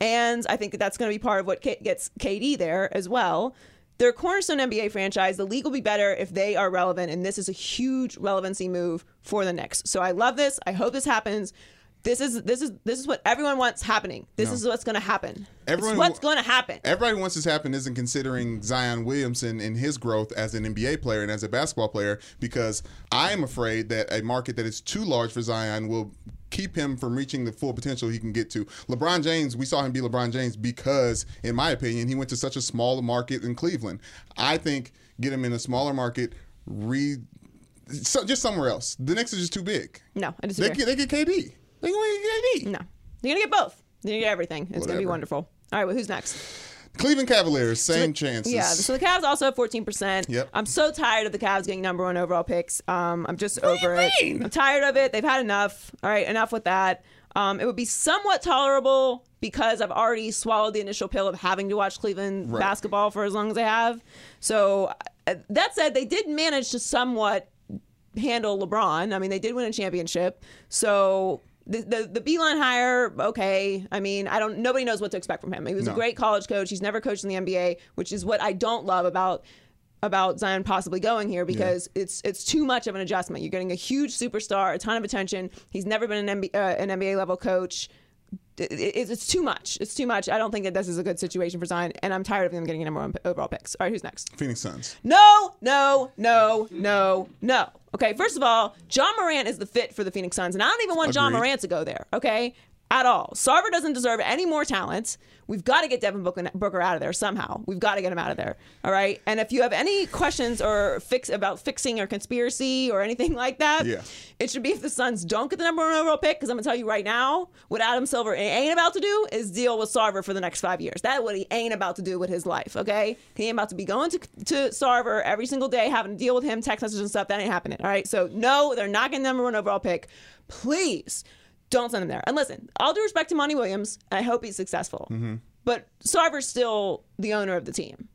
A: And I think that that's going to be part of what K- gets KD there as well. They're cornerstone NBA franchise. The league will be better if they are relevant, and this is a huge relevancy move for the Knicks. So I love this. I hope this happens. This is this is this is what everyone wants happening. This
B: No.
A: is what's going to happen.
B: Everyone
A: it's what's going to happen.
B: Everybody wants this to happen isn't considering Zion Williamson and his growth as an NBA player and as a basketball player because I am afraid that a market that is too large for Zion will keep him from reaching the full potential he can get to. LeBron James, we saw him be LeBron James because, in my opinion, he went to such a small market in Cleveland. I think get him in a smaller market, re so, just somewhere else. The Knicks is just too big.
A: no, I
B: They
A: disagree.
B: get, they get KD. They can get KD.
A: no, you're going to get both. You're to get everything. It's going to be
B: Whatever.
A: wonderful. All right, well, who's next?
B: Cleveland Cavaliers, same chances.
A: Yeah, so the Cavs also have 14%.
B: Yep.
A: I'm so tired of the Cavs getting number one overall picks. Um, I'm just over it. I'm tired of it. They've had enough. All right, enough with that. Um, it would be somewhat tolerable because I've already swallowed the initial pill of having to watch Cleveland
B: Right.
A: basketball for as long as I have. So uh, that said, they did manage to somewhat handle LeBron. I mean, they did win a championship. So the the, the Beilein hire, okay. I mean, I don't. Nobody knows what to expect from him. He was a great college coach. He's never coached in the NBA, which is what I don't love about about Zion possibly going here because it's it's too much of an adjustment. You're getting a huge superstar, a ton of attention. He's never been an NBA, uh, an NBA level coach. It- it- it's too much. It's too much. I don't think that this is a good situation for Zion, and I'm tired of them getting number one overall picks. All right, who's next?
B: Phoenix Suns.
A: No, no, no, no, no. Okay, first of all, Ja Morant is the fit for the Phoenix Suns, and I don't even want John
B: Agreed.
A: Morant to go there. Okay, at all. Sarver doesn't deserve any more talent. We've got to get Devin Booker, out of there somehow. We've got to get him out of there. All right. And if you have any questions or fix about fixing or conspiracy or anything like that,
B: Yeah.
A: it should be if the Suns don't get the number one overall pick. Because I'm gonna tell you right now, what Adam Silver ain't about to do is deal with Sarver for the next five years. That's what he ain't about to do with his life. Okay, he ain't about to be going to to Sarver every single day, having to deal with him, text messages and stuff. That ain't happening. All right. So no, they're not getting the number one overall pick. Please don't send him there. And listen, all due respect to Monty Williams, I hope he's successful. Mm-hmm. But Sarver's still the owner of the team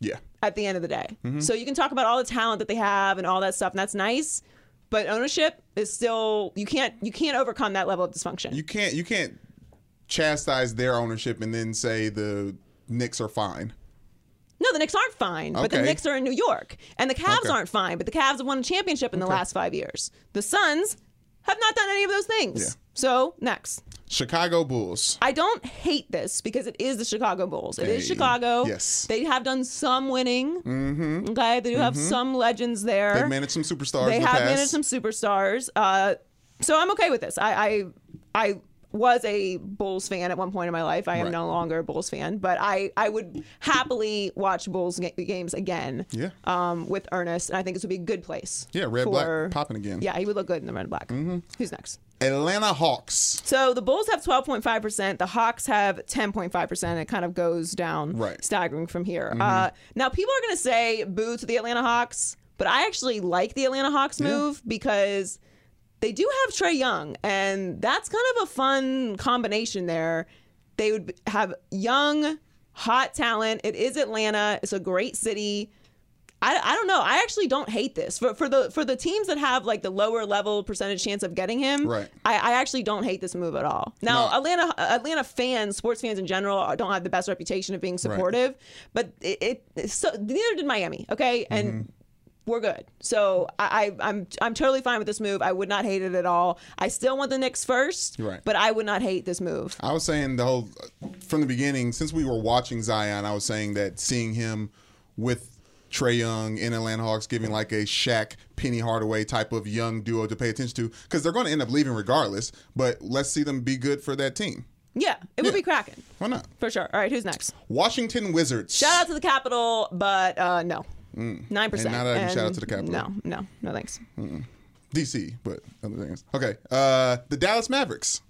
B: Yeah.
A: at the end of the day. Mm-hmm. So you can talk about all the talent that they have and all that stuff, and that's nice. But ownership is still you can't you can't overcome that level of dysfunction.
B: You can't you can't chastise their ownership and then say the Knicks are fine.
A: no, the Knicks aren't fine, okay. but the Knicks are in New York, and the Cavs
B: Okay.
A: aren't fine, but the Cavs have won a championship in the last five years. The Suns have not done any of those things. So next.
B: Chicago Bulls.
A: I don't hate this because it is the Chicago Bulls. It is
B: Hey,
A: Chicago.
B: yes.
A: They have done some winning. Mm-hmm. Okay. They do have some legends there.
B: They've managed some superstars.
A: they
B: the
A: have
B: past.
A: managed some superstars. Uh, so I'm okay with this. I, I I was a Bulls fan at one point in my life. I am
B: Right.
A: no longer a Bulls fan, but I I would happily watch Bulls ga- games again.
B: Yeah.
A: Um, with Ernest, and I think this would be a good place.
B: Yeah, red,
A: for-
B: black, popping again.
A: Yeah, he would look good in the red and black. Mm-hmm. Who's next?
B: Atlanta Hawks.
A: So the Bulls have 12.5%. The Hawks have 10.5%. It kind of goes down,
B: Right. Mm-hmm.
A: staggering from here. Uh, now, people are going to say boo to the Atlanta Hawks, but I actually like the Atlanta Hawks move because they do have Trae Young, and that's kind of a fun combination there. They would have young, hot talent. It is Atlanta. It's a great city. I, I don't know. I actually don't hate this for for the for the teams that have like the lower level percentage chance of getting him.
B: Right.
A: I, I actually don't hate this move at all. Now,
B: No.
A: Atlanta Atlanta fans, sports fans in general, don't have the best reputation of being supportive, but it, it so neither did Miami. Okay, and.
B: Mm-hmm.
A: We're good, so I, I, I'm I'm totally fine with this move. I would not hate it at all. I still want the Knicks first,
B: Right.
A: but I would not hate this move.
B: I was saying the whole from the beginning, since we were watching Zion, I was saying that seeing him with Trae Young in Atlanta Hawks, giving like a Shaq, Penny Hardaway type of young duo to pay attention to, because they're going to end up leaving regardless. But let's see them be good for that team.
A: Yeah, it would
B: Yeah.
A: be cracking
B: Why not?
A: for sure. All right, who's next?
B: Washington Wizards.
A: Shout out to the Capitol, but uh, no, nine percent.
B: Mm. Not even shout out to the Capitol.
A: No, no, no thanks.
B: DC, but other things. Okay. Uh, the Dallas Mavericks.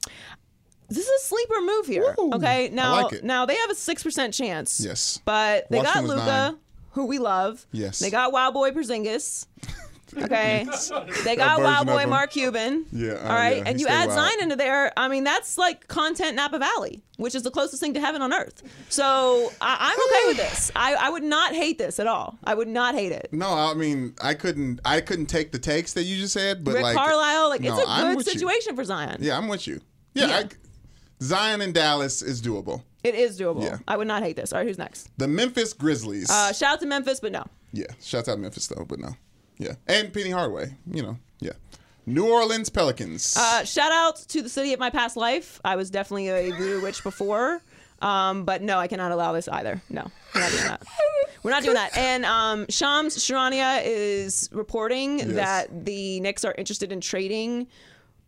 A: This is a sleeper move here.
B: Woo!
A: Okay, now
B: I like it.
A: now they have a six percent chance.
B: Yes.
A: but they
B: Washington
A: got. Luka, who we love.
B: Yes.
A: they got Wild Boy Porzingis. Okay, they got
B: version
A: Wild Boy. Mark Cuban.
B: Yeah, uh,
A: all right,
B: yeah,
A: and you add
B: wild.
A: Zion into there. I mean, that's like content Napa Valley, which is the closest thing to heaven on earth. So I, I'm okay with this. I, I would not hate this at all. I would not hate it.
B: No, I mean I couldn't. I couldn't take the takes that you just said, but
A: Rick
B: like
A: Carlisle, like
B: no,
A: it's a
B: I'm
A: good
B: with you.
A: situation for Zion.
B: Yeah, I'm with you. Yeah,
A: Yeah.
B: I, Zion in Dallas is doable.
A: It is doable.
B: Yeah.
A: I would not hate this. All right, who's next?
B: The Memphis Grizzlies.
A: Uh, shout out to Memphis, but no.
B: yeah, shout out to Memphis though, but no. Yeah, and Penny Hardaway. You know, yeah. New Orleans Pelicans.
A: Uh, shout out to the city of my past life. I was definitely a voodoo witch before, um, but no, I cannot allow this either. No, we're not doing that. We're not doing that. And um, Shams Charania is reporting that the Knicks are interested in trading.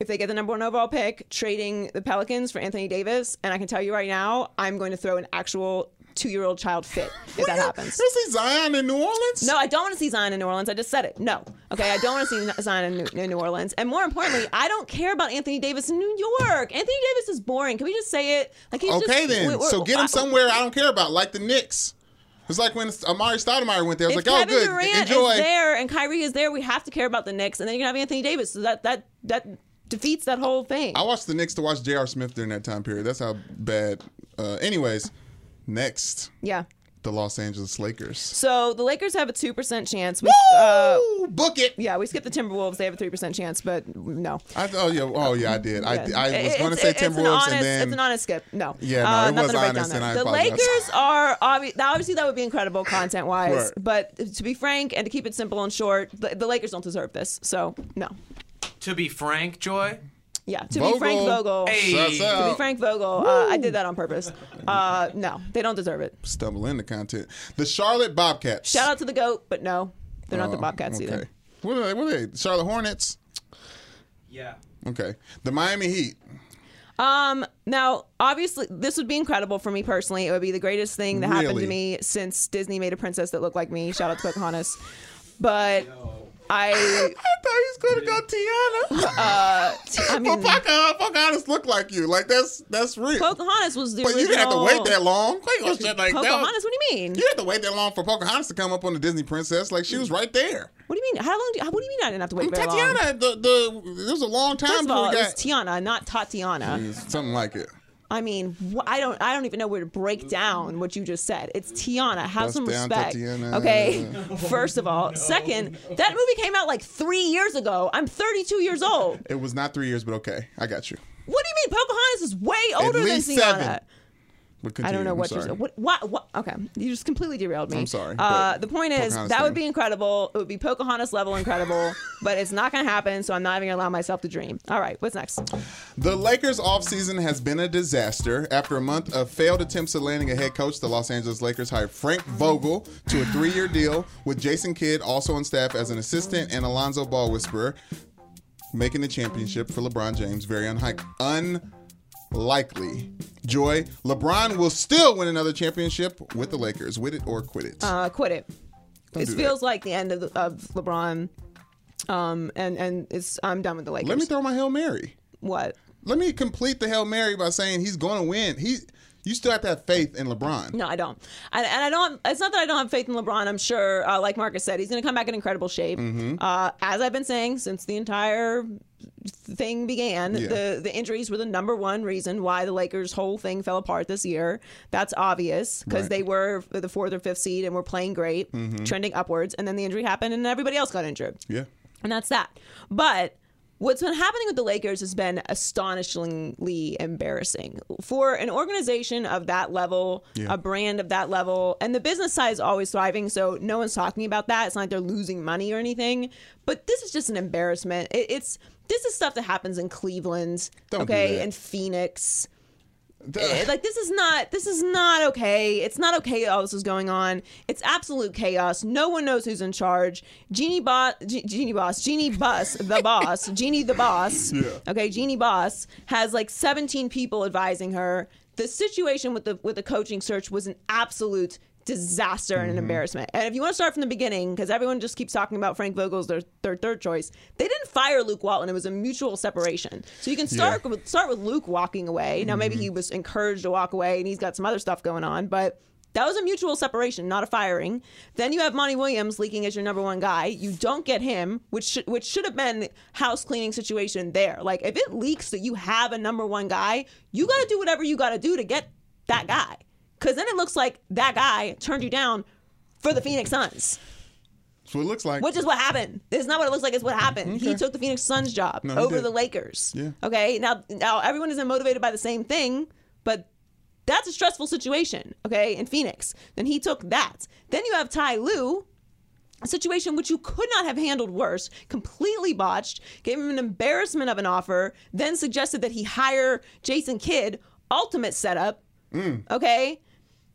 A: If they get the number one overall pick, trading the Pelicans for Anthony Davis, and I can tell you right now, I'm going to throw an actual two-year-old child fit if that happens.
B: You see Zion in New Orleans?
A: No, I don't want to see Zion in New Orleans. I just said it. No. Okay, I don't want to see Zion in New, in New Orleans. And more importantly, I don't care about Anthony Davis in New York. Anthony Davis is boring. Can we just say it? Like he's
B: Okay
A: just,
B: then. so get him somewhere I don't care about, like the Knicks. It's like when Amar'e Stoudemire went there. I was
A: If
B: like, oh, good,
A: Durant
B: enjoy.
A: is there and Kyrie is there, we have to care about the Knicks, and then you're gonna have Anthony Davis. So that that that defeats that whole thing.
B: I watched the Knicks to watch J.R. Smith during that time period. That's how bad. Uh, anyways, next,
A: yeah.
B: the Los Angeles Lakers.
A: So the Lakers have a two percent chance. We, uh,
B: Book it.
A: yeah, we skipped the Timberwolves. They have a three percent chance, but no.
B: I, oh yeah, oh yeah, I did. I,
A: Yeah.
B: I was going to say
A: it's an
B: Timberwolves,
A: honest,
B: and then
A: it's an honest skip. No,
B: Yeah, no,
A: uh,
B: it was
A: nothing to break
B: honest,
A: down
B: and
A: there.
B: I
A: The
B: apologize.
A: Lakers are obvi- obviously that would be incredible content wise,
B: Right.
A: but to be frank and to keep it simple and short, the, the Lakers don't deserve this. So no,
F: To be frank, Joy.
A: Yeah. To
B: Vogel.
A: be Frank Vogel,
F: Hey.
B: Shouts
A: to be. Frank Vogel, uh, I did that on purpose. Uh, no, they don't deserve it.
B: stumble into content. The Charlotte Bobcats.
A: Shout out to the goat, but no, they're not the
B: Oh,
A: Bobcats
B: okay.
A: either.
B: What are they? What are they? Charlotte Hornets.
F: Yeah.
B: Okay. The Miami Heat.
A: Um, now, obviously, this would be incredible for me personally. It would be the greatest thing that happened to me since Disney made a princess that looked like me. Shout out to Pocahontas. But I,
B: I thought he was gonna go Tiana.
A: Uh, I
B: Well,
A: mean,
B: Pocahontas, Pocahontas look like you. Like that's that's real.
A: Pocahontas was the
B: but you
A: original.
B: didn't have to wait that long. You gonna shit like that?
A: Pocahontas? What do you mean?
B: You had to wait that long for Pocahontas to come up on the Disney Princess. Like she was right there.
A: What do you mean? How long? Do, how, what do you mean I didn't have to wait very long?
B: The the there was a long time
A: First of
B: before
A: all,
B: we
A: it was Tiana, not Tatiana.
B: something like it.
A: I mean, wh- I don't, I don't even know where to break down what you just said. It's Tiana. Have
B: Bust
A: some
B: down,
A: respect,
B: Tatiana.
A: okay? First of all, second, that movie came out like three years ago. I'm 32 years old.
B: It was not three years, but okay, I got you.
A: What do you mean? Pocahontas is way older than
B: least
A: Tiana.
B: seven.
A: I don't know what
B: you're
A: said. What, what? What? Okay, you just completely derailed me.
B: I'm sorry,
A: Uh, the point is
B: Pocahontas
A: that would be incredible. It would be Pocahontas level incredible, but it's not going to happen. So I'm not even going to allow myself to dream. All right, what's next?
B: The Lakers' offseason has been a disaster. After a month of failed attempts at landing a head coach, the Los Angeles Lakers hired Frank Vogel to a three year deal with Jason Kidd also on staff as an assistant and a Lonzo Ball whisperer, making the championship for LeBron James very unhi- unlikely. Joy, LeBron will still win another championship with the Lakers. With it or quit it.
A: Uh, quit it. It
B: do that.
A: feels like the end of, the, of LeBron. Um, and and it's I'm done with the Lakers.
B: Let me throw my Hail Mary.
A: what?
B: Let me complete the Hail Mary by saying he's going to win. He, you still have to have faith in LeBron.
A: No, I don't. And, and I don't. It's not that I don't have faith in LeBron. I'm sure, uh, like Marques said, he's going to come back in incredible shape.
B: Mm-hmm.
A: Uh, as I've been saying since the entire thing began,
B: Yeah.
A: the the injuries were the number one reason why the Lakers' whole thing fell apart this year. That's obvious because
B: Right.
A: they were the fourth or fifth seed and were playing great,
B: Mm-hmm.
A: trending upwards, and then the injury happened and everybody else got injured.
B: Yeah.
A: And that's that. But what's been happening with the Lakers has been astonishingly embarrassing. For an organization of that level,
B: Yeah.
A: a brand of that level, and the business side is always thriving, so no one's talking about that. It's not like they're losing money or anything. But this is just an embarrassment. It, it's this is stuff that happens in Cleveland,
B: Don't
A: okay, and Phoenix. Eh, like this is not this is not okay. It's not okay all this is going on. It's absolute chaos. No one knows who's in charge. Jeannie Boss, Jeannie Boss, Jeanie Buss, the boss, Jeannie the boss.
B: Yeah.
A: Okay, Jeannie Boss has like 17 people advising her. The situation with the with the coaching search was an absolute disaster and an mm-hmm. embarrassment. And if you want to start from the beginning, because everyone just keeps talking about Frank Vogel's their, their third choice, they didn't fire Luke Walton. It was a mutual separation. So you can start
B: Yeah.
A: with start with Luke walking away. Now maybe he mm-hmm. was encouraged to walk away, and he's got some other stuff going on, but. That was a mutual separation, not a firing. Then you have Monty Williams leaking as your number one guy. You don't get him, which should, which should have been house cleaning situation there. Like if it leaks that you have a number one guy, you got to do whatever you got to do to get that guy. Because then it looks like that guy turned you down for the Phoenix Suns,
B: what it looks like.
A: which is what happened. This is not what it looks like. It's what happened. He took the Phoenix Suns job
B: No,
A: over
B: did.
A: the Lakers.
B: Yeah.
A: Okay. Now, now everyone isn't motivated by the same thing, but that's a stressful situation. Okay, in Phoenix. Then he took that. Then you have Ty Lue. A situation which you could not have handled worse, completely botched, gave him an embarrassment of an offer, then suggested that he hire Jason Kidd, ultimate setup. Mm. Okay?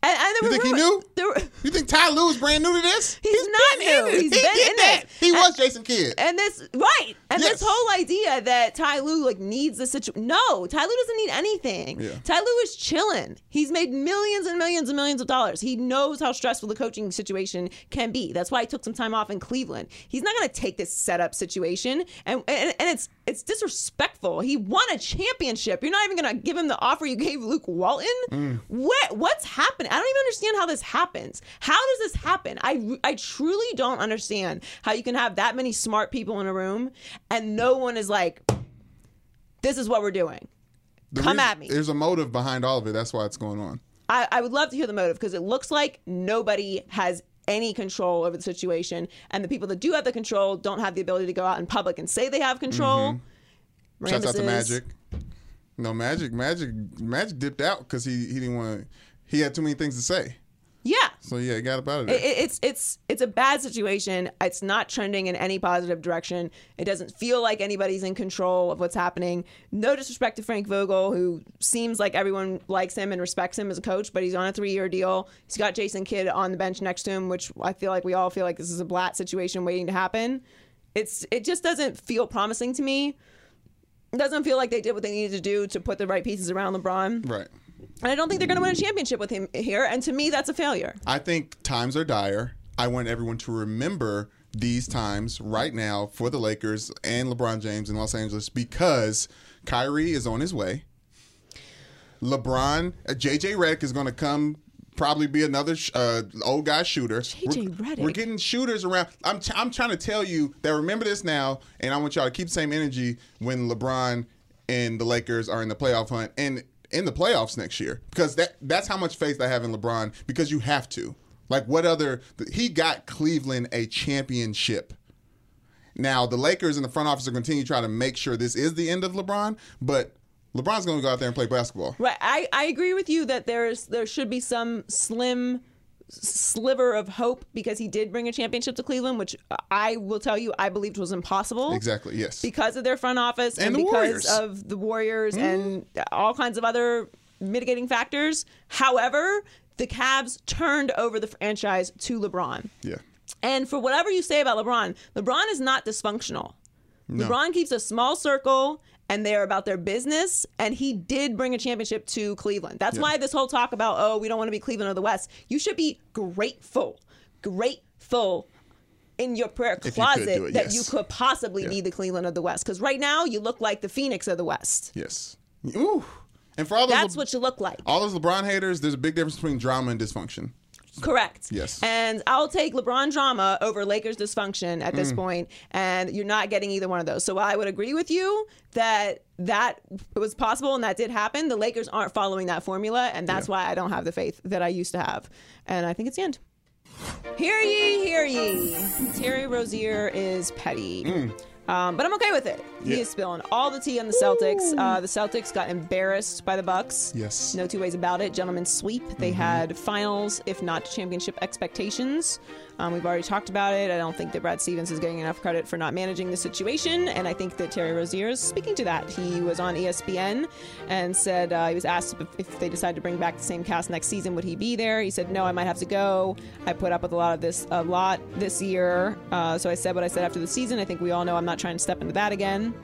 A: And, and.
B: You think he knew?
A: Were,
B: You think Ty Lue is brand new to this?
A: He's not
B: been
A: new. He's
B: he
A: been
B: did
A: in
B: that.
A: this.
B: He
A: And-
B: was Jason Kidd.
A: and this right, and
B: Yes.
A: this whole idea that Ty Lue like needs the situation. No, Ty Lue doesn't need anything.
B: Yeah.
A: Ty Lue is chilling. He's made millions and millions and millions of dollars. He knows how stressful the coaching situation can be. That's why he took some time off in Cleveland. He's not going to take this setup situation, and, and and it's it's disrespectful. He won a championship. You're not even going to give him the offer you gave Luke Walton.
B: Mm.
A: What what's happening? I don't even understand how this happens. How does this happen? I I truly don't understand how you can have that many smart people in a room and no one is like, this is what we're doing.
B: The
A: come
B: reason-
A: at me.
B: There's a motive behind all of it. That's why it's going on.
A: I, I would love to hear the motive because it looks like nobody has any control over the situation, and the people that do have the control don't have the ability to go out in public and say they have control.
B: Mm-hmm. Shouts out to Magic. No, Magic, Magic, Magic dipped out because he he didn't want to. He had too many things to say.
A: Yeah.
B: So yeah, he got up out of
A: It-
B: there.
A: it- it's it's it's a bad situation. It's not trending in any positive direction. It doesn't feel like anybody's in control of what's happening. No disrespect to Frank Vogel, who seems like everyone likes him and respects him as a coach, but he's on a three-year deal. He's got Jason Kidd on the bench next to him, which I feel like we all feel like this is a Blatt situation waiting to happen. It's it just doesn't feel promising to me. It doesn't feel like they did what they needed to do to put the right pieces around LeBron.
B: Right.
A: And I don't think they're going to win a championship with him here. And to me, that's a failure.
B: I think times are dire. I want everyone to remember these times right now for the Lakers and LeBron James in Los Angeles because Kyrie is on his way. LeBron, uh, JJ Redick is going to come. Probably be another uh, old guy shooter.
A: JJ
B: We're-
A: Redick.
B: We're getting shooters around. I'm t- I'm trying to tell you that remember this now, and I want y'all to keep the same energy when LeBron and the Lakers are in the playoff hunt and in the playoffs next year because that that's how much faith I have in LeBron because you have to. Like what other he got Cleveland a championship. Now the Lakers and the front office are continue to try to make sure this is the end of LeBron, but LeBron's going to go out there and play basketball.
A: Right. I, I agree with you that there's there should be some slim sliver of hope because he did bring a championship to Cleveland, which I will tell you I believed was impossible.
B: Exactly. Yes.
A: Because of their front office and,
B: And the
A: because
B: Warriors.
A: Of the Warriors mm-hmm. and all kinds of other mitigating factors. However, the Cavs turned over the franchise to LeBron.
B: yeah.
A: And for whatever you say about LeBron, LeBron is not dysfunctional. LeBron keeps a small circle and they're about their business. And he did bring a championship to Cleveland. That's why this whole talk about, oh, we don't want to be Cleveland or the West. You should be grateful, grateful in your prayer closet
B: do it,
A: that
B: yes.
A: you could possibly
B: Yeah.
A: be the Cleveland of the West. Because right now you look like the Phoenix of the West.
B: Yes. Ooh. And for all those
A: That's
B: Le-
A: what you look like.
B: all those LeBron haters, there's a big difference between drama and dysfunction.
A: Correct.
B: Yes.
A: And I'll take LeBron drama over Lakers dysfunction at
B: Mm.
A: this point, and you're not getting either one of those. So I would agree with you that that was possible and that did happen. The Lakers aren't following that formula, and that's why I don't have the faith that I used to have. And I think it's the end. Hear ye, hear ye. Terry Rozier is petty. Um, but I'm okay with it. He.
B: Yeah.
A: is spilling all the tea on the Celtics. Uh, the Celtics got embarrassed by the Bucks.
B: Yes.
A: No two ways about it. Gentlemen sweep. They had finals, if not championship expectations. Um, we've already talked about it. I don't think that Brad Stevens is getting enough credit for not managing the situation, and I think that Terry Rozier is speaking to that. He was on ESPN and said uh, he was asked if, if they decide to bring back the same cast next season, would he be there? He said, "No, I might have to go. I put up with a lot of this, a lot this year. Uh, so I said what I said after the season. I think we all know I'm not trying to step into that again."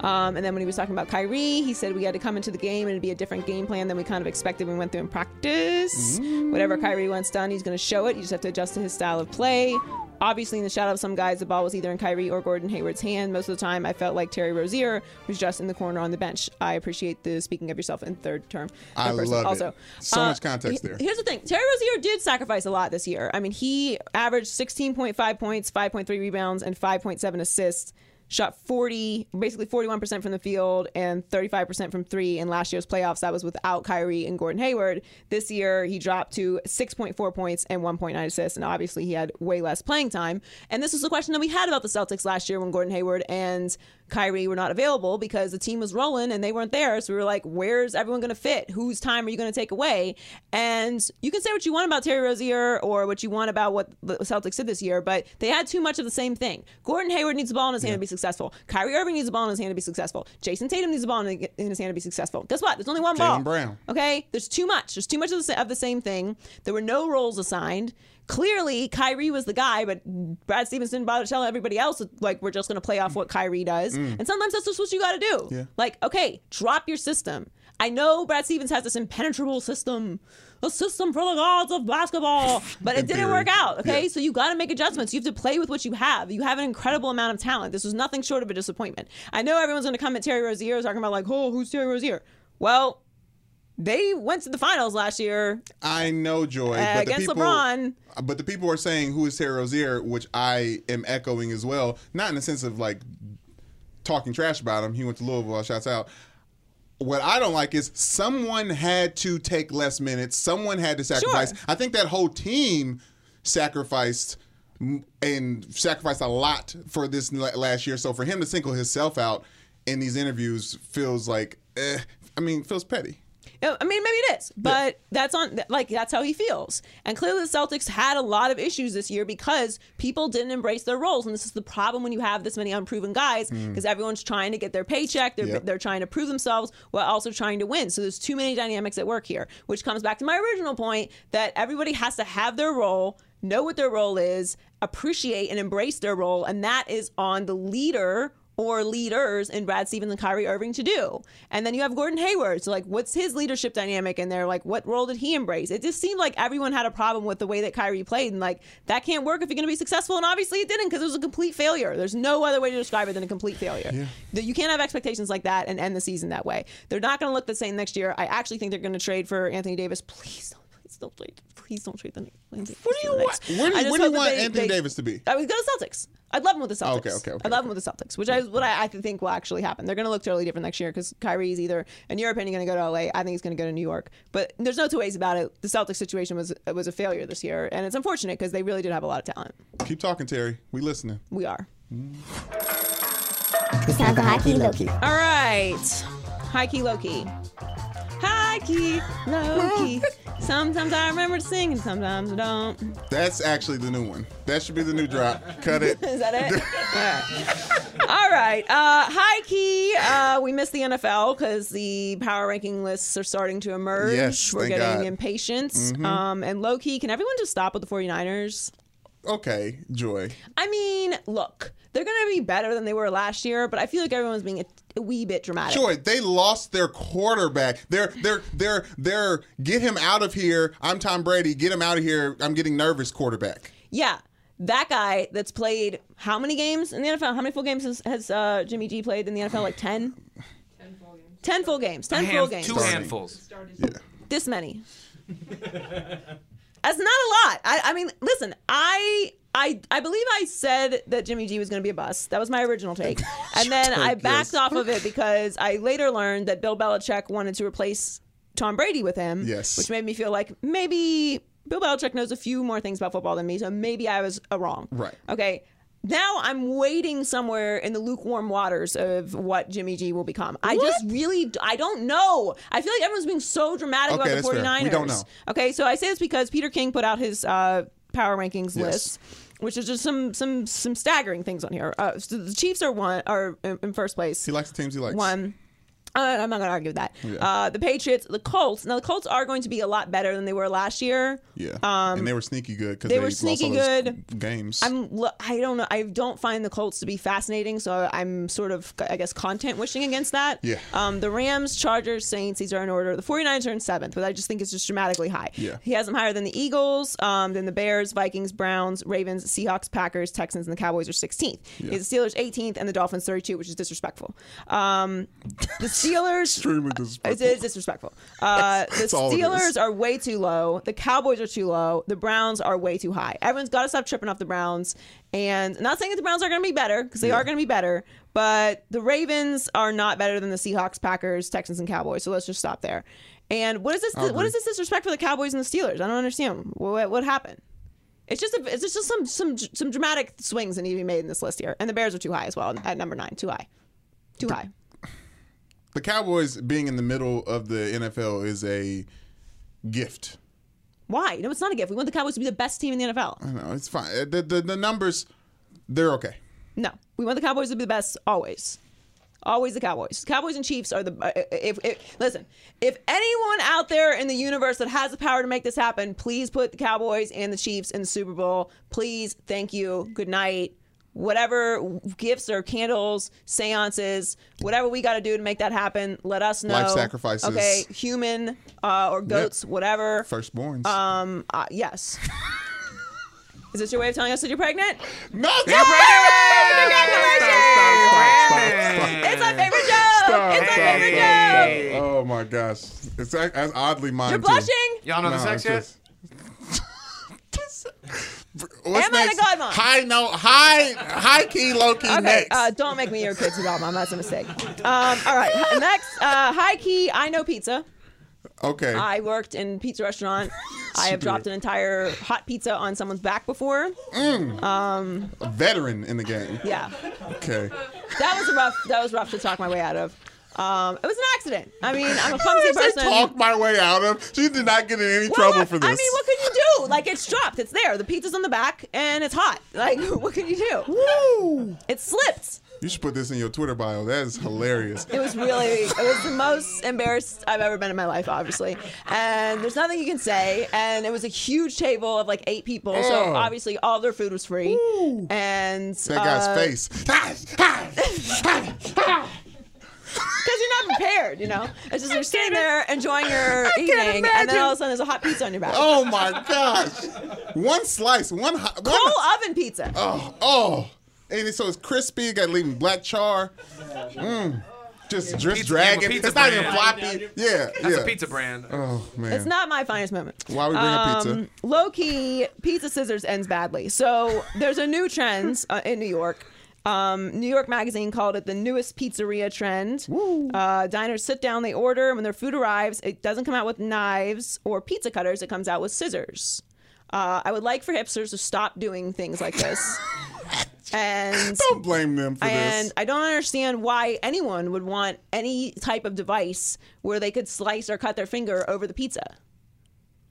A: Um, and then when he was talking about Kyrie, he said we had to come into the game and it'd be a different game plan than we kind of expected when we went through in practice. Whatever Kyrie wants done, he's going to show it. You just have to adjust to his style of play. Obviously, in the shadow of some guys, the ball was either in Kyrie or Gordon Hayward's hand. Most of the time, I felt like Terry Rozier was just in the corner on the bench. I appreciate the speaking of yourself in third term.
B: I
A: person
B: love it.
A: also.
B: So
A: Uh,
B: much context there.
A: Here's the thing Terry Rozier did sacrifice a lot this year. I mean, he averaged 16.5 points, 5.3 rebounds, and 5.7 assists. Shot 40, basically 41% from the field and 35% from three in last year's playoffs. That was without Kyrie and Gordon Hayward. This year, he dropped to 6.4 points and 1.9 assists. And obviously, he had way less playing time. And this was the question that we had about the Celtics last year when Gordon Hayward and Kyrie were not available because the team was rolling and they weren't there. So we were like, where's everyone going to fit? Whose time are you going to take away? And you can say what you want about Terry Rozier or what you want about what the Celtics did this year, but they had too much of the same thing. Gordon Hayward needs a ball in his hand to be successful. Kyrie Irving needs a ball in his hand to be successful. Jayson Tatum needs a ball in his hand to be successful. Guess what? There's only one ball.
B: Jaylen Brown.
A: Okay, there's too much. There's too much of the, of the same thing. There were no roles assigned. Clearly, Kyrie was the guy, but Brad Stevens didn't bother to tell everybody else like we're just going to play off mm. what Kyrie does. Mm. And sometimes that's just what you got to do.
B: Yeah.
A: Like, okay, drop your system. I know Brad Stevens has this impenetrable system, a system for the gods of basketball, but it didn't
B: theory.
A: work out. Okay,
B: Yeah.
A: so you got to make adjustments. You have to play with what you have. You have an incredible amount of talent. This was nothing short of a disappointment. I know everyone's going to come at Terry Rozier talking about like, oh, who's Terry Rozier? Well, they went to the finals last year
B: I know, Joy,
A: uh,
B: but the
A: against
B: people,
A: LeBron.
B: but the people are saying who is Terry Rozier, which I am echoing as well. Not in the sense of like talking trash about him. He went to Louisville. Shouts out. What I don't like is someone had to take less minutes. Someone had to sacrifice.
A: Sure.
B: I think that whole team sacrificed and sacrificed a lot for this last year. So for him to single himself out in these interviews feels like, eh, I mean, feels petty.
A: Uh, I mean, maybe it is, but that's on like that's how he feels. And clearly, the Celtics had a lot of issues this year because people didn't embrace their roles, and this is the problem when you have this many unproven guys because everyone's trying to get their paycheck, they're
B: Yep.
A: they're trying to prove themselves while also trying to win. So there's too many dynamics at work here, which comes back to my original point that everybody has to have their role, know what their role is, appreciate and embrace their role, and that is on the leader or leaders in Brad Stevens and Kyrie Irving to do. And then you have Gordon Hayward. So like what's his leadership dynamic in there? Like what role did he embrace? It just seemed like everyone had a problem with the way that Kyrie played and like that can't work if you're going to be successful and obviously it didn't because it was a complete failure. There's no other way to describe it than a complete failure. That You can't have expectations like that and end the season that way. They're not going to look the same next year. I actually think they're going to trade for Anthony Davis. Please don't please don't trade please don't trade the Knicks. What
B: do you want- where do- where do you want Anthony Davis to be?
A: I would go to Celtics. I'd love him with the Celtics.
B: Oh, okay, okay, okay,
A: I'd love him with the Celtics, which is what I, I think will actually happen. They're going to look totally different next year because Kyrie's either, in your opinion, going to go to LA. I think he's going to go to New York. But there's no two ways about it. The Celtics situation was was a failure this year, and it's unfortunate because they really did have a lot of talent.
B: Keep talking, Terry. We listening.
A: We are.
G: It's time for high key, low key.
A: All right. High key, low key. High key, low key. Sometimes I remember to sing and sometimes I don't.
B: That's actually the new one. That should be the new drop. Cut it.
A: Is that it? All right. All right. Uh, high key. Uh, we missed the NFL because the power ranking lists are starting to emerge.
B: Yes,
A: We're getting
B: God. Mm-hmm.
A: impatient. Um, and low key, can everyone just stop with the 49ers?
B: Okay, Joy.
A: I mean, look, they're going to be better than they were last year, but I feel like everyone's being a, a wee bit dramatic.
B: Joy, they lost their quarterback. They're they're they're they're get him out of here. I'm Tom Brady. Get him out of here. I'm getting nervous quarterback.
A: Yeah. That guy that's played how many games in the NFL? How many full games has, has uh, Jimmy G played in the NFL? Like 10? 10 full games. 10 full games. 10 full games.
F: two
B: Starting.
F: handfuls.
A: this many. That's not a lot. I, I mean, listen, I, I, I believe I said that Jimmy G was going to be a bust. That was my original take, and then I backed off of it because I later learned that Bill Belichick wanted to replace Tom Brady with him.
B: Yes.
A: which made me feel like maybe Bill Belichick knows a few more things about football than me, so maybe I was uh, wrong.
B: Right.
A: Okay. Now I'm waiting somewhere in the lukewarm waters of what Jimmy G will become. I just really, I don't know. I feel like everyone's being so dramatic
B: Okay,
A: about the
B: that's
A: 49ers.
B: fair. We don't know.
A: Okay, so I say this because Peter King put out his uh, power rankings
B: Yes.
A: list, which is just some some some staggering things on here. Uh, so the Chiefs are one are in, in first place.
B: He likes the teams he likes.
A: One. Uh, I'm not going to argue with that.
B: Yeah.
A: Uh, the Patriots, the Colts. Now the Colts are going to be a lot better than they were last year.
B: Yeah. and they were sneaky good because
A: Um, they
B: they,
A: were sneaky good.
B: games.
A: I'm. I don't know. I don't find the Colts to be fascinating, so I'm sort of, I guess, content wishing against that.
B: Yeah.
A: Um, the Rams, Chargers, Saints. These are in order. The 49ers are in seventh, but I just think it's just dramatically high.
B: Yeah.
A: He has them higher than the Eagles, um, then the Bears, Vikings, Browns, Ravens, Seahawks, Packers, Texans, and the Cowboys are 16th. He has the Steelers 18th and the Dolphins 32, which is disrespectful. Um, the Steelers.
B: Extremely disrespectful.
A: It is disrespectful. Uh, the
B: That's all it
A: Steelers are way too low. The Cowboys are too low. The Browns are way too high. Everyone's got to stop tripping off the Browns. And not saying that the Browns are going to be better because they are going to be better, but the Ravens are not better than the Seahawks, Packers, Texans, and Cowboys. So let's just stop there. And what is this? What
B: agree.
A: is this disrespect for the Cowboys and the Steelers? I don't understand. What, what happened? It's just a, it's just some some some dramatic swings that need to be made in this list here. And the Bears are too high as well at number nine. Too high. Too high.
B: The Cowboys being in the middle of the NFL is a gift.
A: Why? No, it's not a gift. We want the Cowboys to be the best team in the NFL.
B: I know it's fine. Uh, The, the the numbers, they're okay.
A: No, we want the Cowboys to be the best always. Always the Cowboys. Cowboys and Chiefs are the. uh, If, if listen, if anyone out there in the universe that has the power to make this happen, please put the Cowboys and the Chiefs in the Super Bowl. Please, thank you. Good night. Whatever gifts or candles, seances, whatever we got to do to make that happen, let us know.
B: Life sacrifices.
A: Okay, human uh, or goats, whatever.
B: Firstborns.
A: Um, uh, yes. Is this your way of telling us that you're pregnant?
B: no, you're pregnant! Congratulations!
A: It's my favorite joke. it's my favorite joke.
B: Oh my gosh, it's ac- oddly mine
A: You're
B: too.
A: blushing.
F: Y'all know the
B: No,
F: sex
B: it's
F: yet?
B: What's
A: Am I the godmom?
B: High no, high, high key, low key.
A: Okay,
B: next.
A: uh, don't make me your kid's godmom. That's a mistake. Um, all right, next, uh, high key. I know pizza.
B: okay.
A: I worked in pizza restaurant. I have dropped an entire hot pizza on someone's back before.
B: A veteran in the game.
A: Yeah,
B: Okay.
A: that was rough. That was rough to talk my way out of. Um, it was an accident. I mean, I'm a clumsy person.
B: I talk my way out of? She did not get in any
A: Well,
B: trouble for this.
A: I mean, what can you do? Like, it's dropped. It's there. The pizza's on the back, and it's hot. Like, what can you do?
B: Woo!
A: It slipped.
B: You should put this in your Twitter bio. That is hilarious.
A: It was really, it was the most embarrassed I've ever been in my life, obviously. And there's nothing you can say. And it was a huge table of like eight people. So
B: Oh.
A: obviously all their food was free. And
B: That guy's
A: uh,
B: face.
A: Because you're not prepared, you know? It's just you're sitting there enjoying your eating, and then all of a sudden there's a hot pizza on your back.
B: oh my gosh. One slice, one hot. One,
A: Coal oven pizza.
B: oh, oh. And it's, so it's crispy, got leaving black char. Mm. Just, just
F: Pizza-
B: dragging.
F: pizza
B: It's not even floppy. Yeah,
F: That's
B: yeah.
F: a pizza brand.
B: Oh man.
A: It's not my finest moment.
B: Why we bring up pizza?
A: Low key, pizza scissors ends badly. So there's a new trend uh, in New York. Um, New York Magazine called it the newest pizzeria trend. Uh, diners sit down, they order. And when their food arrives, it doesn't come out with knives or pizza cutters. It comes out with scissors. Uh, I would like for hipsters to stop doing things like this. and
B: Don't blame them for
A: and
B: this.
A: I don't understand why anyone would want any type of device where they could slice or cut their finger over the pizza.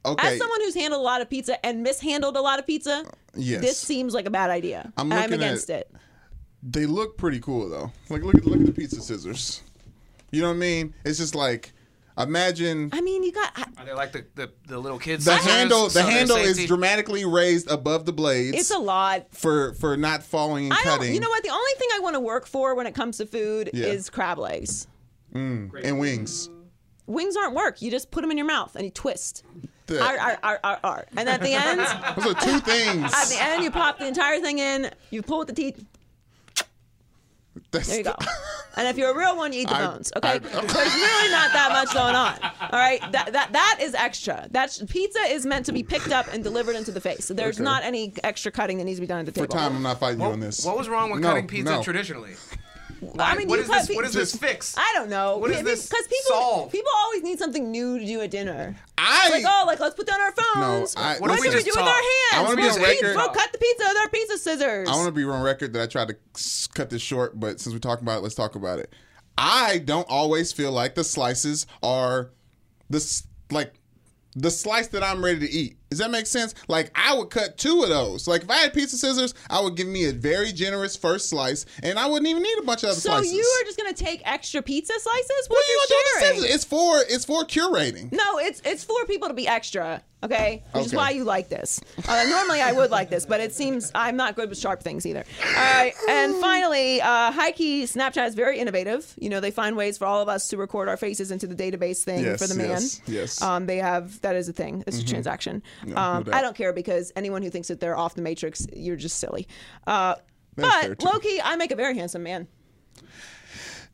B: Okay.
A: As someone who's handled a lot of pizza and mishandled a lot of pizza,
B: Yes.
A: this seems like a bad idea.
B: I'm
A: I'm, against
B: at-
A: it.
B: They look pretty cool though. Like look at look at the pizza scissors. You know what I mean? It's just like imagine
A: I mean, you got. I-
F: Are they like the, the, the little kids?
B: the
F: scissors,
B: handle the
F: so
B: handle is dramatically raised above the blades
A: It's a lot.
B: for for not falling and
A: I
B: cutting.
A: You know what? The only thing I want to work for when it comes to food
B: Yeah.
A: is crab legs.
B: Mm, and wings.
A: Wings aren't work. You just put them in your mouth and you twist.
B: The-
A: Ar, ar, ar, ar, ar. And at the end,
B: Those are two things.
A: At the end, you pop the entire thing in. You pull with the teeth.
B: That's-
A: There you go. And if you're a real one, you eat the
B: I-
A: bones. Okay,
B: I-
A: there's really not that much going on. All right, that that that is extra. That's pizza is meant to be picked up and delivered into the face. So there's
B: Okay.
A: not any extra cutting that needs to be done at the
B: For
A: table.
B: time, I'm not fighting you
F: What,
B: on this.
F: what was wrong with
B: No,
F: cutting pizza
B: no.
F: traditionally?
A: I mean,
F: what
A: you
F: is
A: cut
F: this?
A: pi-
F: What is this fix?
A: I don't know.
F: What is
A: Because
F: this
A: people
F: solve?
A: people always need something new to do at dinner.
B: I
A: Like oh, like let's put down our phones.
B: No, I-
A: what
B: listen-
A: can we do with our hands?
B: I wanna be
A: we'll,
B: on record-
A: we'll cut the pizza with our pizza scissors.
B: I want to be on record that I tried to cut this short, but since we're talking about it, let's talk about it. I don't always feel like the slices are this like the slice that I'm ready to eat. Does that make sense? Like I would cut two of those. Like if I had pizza scissors, I would give me a very generous first slice, and I wouldn't even need a bunch of other
A: so
B: slices.
A: So you are just gonna take extra pizza slices? What,
B: what
A: are
B: you gonna do with scissors? It's for it's for curating.
A: No, it's it's for people to be extra, okay? Which is why you like this. Uh, normally I would like this, but it seems I'm not good with sharp things either. All right, and finally, uh, Hikey Snapchat is very innovative. You know, they find ways for all of us to record our faces into the database thing
B: Yes,
A: for the man.
B: yes, yes.
A: Um, they have that is a thing. It's a transaction. Um. I don't care because anyone who thinks that they're off the matrix, you're just silly. Uh, but. Loki, I make a very handsome man.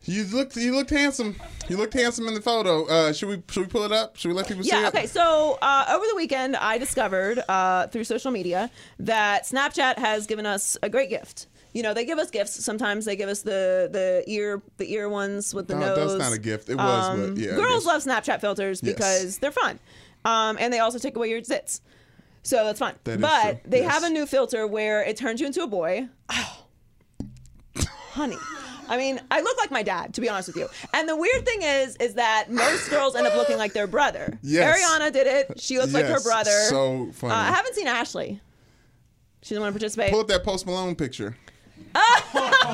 B: You looked you looked handsome. You looked handsome in the photo. Uh, should we should we pull it up? Should we let people see
A: Yeah,
B: it?
A: okay. So uh, over the weekend, I discovered uh, through social media that Snapchat has given us a great gift. You know, they give us gifts. Sometimes they give us the the ear the ear ones with the
B: No,
A: nose.
B: that's not a gift. It was, but yeah,
A: Girls love Snapchat filters
B: Yes.
A: because they're fun, um, and they also take away your zits. So that's fine.
B: That
A: but they
B: Yes.
A: have a new filter where it turns you into a boy. honey. I mean, I look like my dad, to be honest with you. And the weird thing is, is that most girls end up looking like their brother.
B: Yes.
A: Ariana did it. She looks like her brother.
B: so funny.
A: Uh, I haven't seen Ashley. She doesn't want to participate.
B: Pull up that Post Malone picture.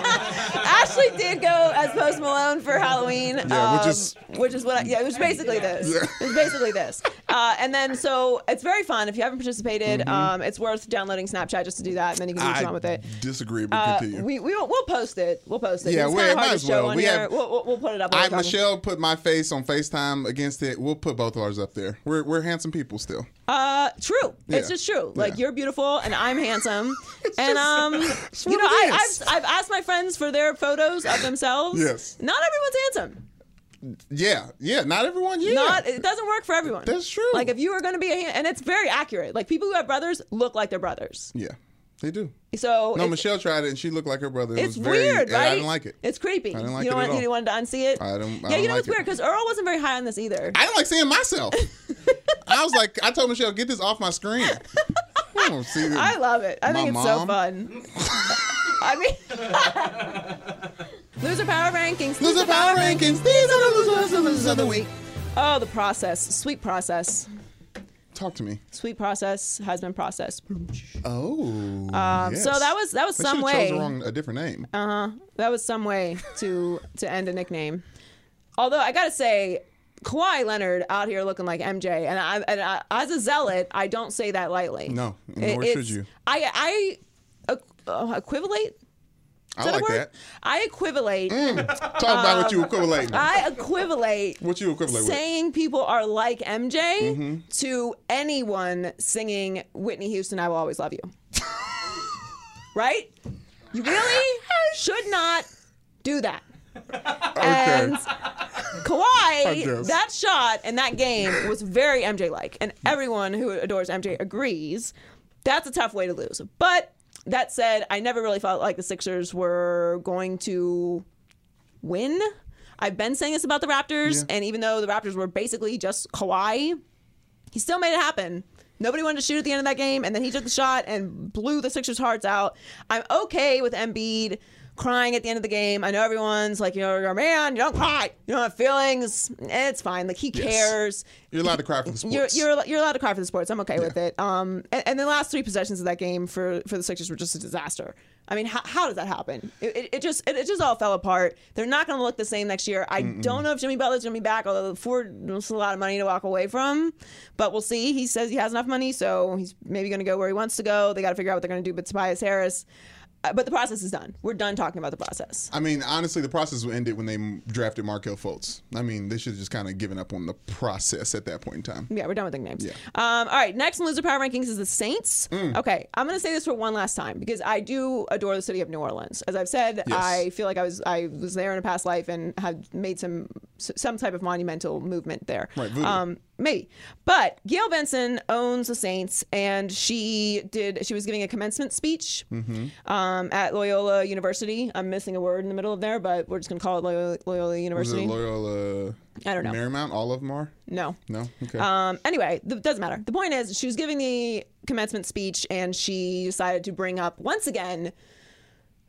A: Ashley did go as Post Malone for Halloween.
B: Yeah, which
A: um,
B: is-
A: which is what I, yeah, it was basically this.
B: Yeah.
A: It was basically this. Uh, and then so it's very fun. If you haven't participated,
B: Mm-hmm.
A: um, it's worth downloading Snapchat just to do that, and then you can do what you want with it.
B: disagree, but
A: Uh,
B: continue.
A: we we will, we'll post it. We'll post it.
B: Yeah,
A: it's
B: we-
A: kind of
B: might as
A: show
B: well. We
A: here.
B: have-
A: we'll, we'll, we'll put it up. while
B: I. Michelle put my face on FaceTime against it. We'll put both of ours up there. We're we're handsome people still.
A: Uh, true. It's just true. Like
B: Yeah.
A: you're beautiful and I'm handsome, and um, you know, I, I've. I've asked my friends for their photos of themselves.
B: Yes.
A: Not everyone's handsome.
B: Yeah, yeah. Not everyone. Yeah.
A: Not it doesn't work for everyone.
B: That's true.
A: Like if you are going to be a and it's very accurate. Like people who have brothers look like their brothers.
B: yeah, they do.
A: So
B: No, Michelle tried it and she looked like her brother. It
A: it's
B: was very,
A: weird, right?
B: I didn't like it.
A: It's creepy.
B: I didn't like
A: you
B: it
A: don't
B: at
A: want
B: all.
A: you wanted to unsee it.
B: I don't- I
A: yeah,
B: don't
A: you know
B: like
A: it's weird because Earl wasn't very high on this either.
B: I didn't like seeing myself. I was like, I told Michelle, get this off my screen. I don't see it.
A: I love it. I
B: My
A: think it's so fun. I mean, loser power rankings.
B: Loser power rankings. These are the losers of the week.
A: Oh, the process, sweet process.
B: Talk to me.
A: Sweet process has been processed.
B: Oh.
A: Um, So that was that was
B: They
A: some way.
B: chose the wrong, a different name. Uh huh.
A: That was some way to to end a nickname. Although I gotta say, Kawhi Leonard out here looking like MJ, and I, and I as a zealot, I don't say that lightly.
B: No,
A: It-
B: nor should you.
A: I I uh, equivalate.
B: I like that.
A: I equivalate.
B: Talk about what you equivalate.
A: I equivalate
B: what you equivalate with.
A: saying people are like MJ
B: Mm-hmm.
A: to anyone singing Whitney Houston, "I Will Always Love You." right? You really should not do that. And Kawhi, that shot and that game was very MJ like, and everyone who adores MJ agrees. That's a tough way to lose. But that said, I never really felt like the Sixers were going to win. I've been saying this about the Raptors,
B: Yeah.
A: and even though the Raptors were basically just Kawhi, he still made it happen. Nobody wanted to shoot at the end of that game, and then he took the shot and blew the Sixers' hearts out. I'm okay with Embiid crying at the end of the game. I know everyone's like, you know, you're a man, you don't cry. You don't have feelings. It's fine. Like he
B: Yes.
A: cares.
B: You're allowed to cry for the sports.
A: You're, you're you're allowed to cry for the sports. I'm okay with it. Um, and, and the last three possessions of that game for for the Sixers were just a disaster. I mean, how, how does that happen? It, it, it just it, it just all fell apart. They're not going to look the same next year. I don't know if Jimmy Butler's going to be back. Although Ford was a lot of money to walk away from, but we'll see. He says he has enough money, so he's maybe going to go where he wants to go. They got to figure out what they're going to do But Tobias Harris. Uh, but the process is done. We're done talking about the process.
B: I mean, honestly, the process ended when they drafted Markelle Fultz. I mean, they should have just kind of given up on the process at that point in time.
A: Yeah, we're done with nicknames.
B: Yeah.
A: Um, all right, next in loser power rankings is the Saints.
B: Mm.
A: Okay, I'm gonna say this for one last time because I do adore the city of New Orleans. As I've said,
B: Yes.
A: I feel like I was I was there in a past life and had made some some type of monumental movement there.
B: Right, voodoo.
A: Um, maybe, but Gayle Benson owns the Saints, and she did. She was giving a commencement speech
B: Mm-hmm.
A: um, at Loyola University. I'm missing a word in the middle of there, but we're just gonna call it Loyola, Loyola University.
B: Loyola?
A: I don't know.
B: Marymount? All of them are?
A: no.
B: No? Okay.
A: Um, anyway, it doesn't matter. The point is, she was giving the commencement speech and she decided to bring up once again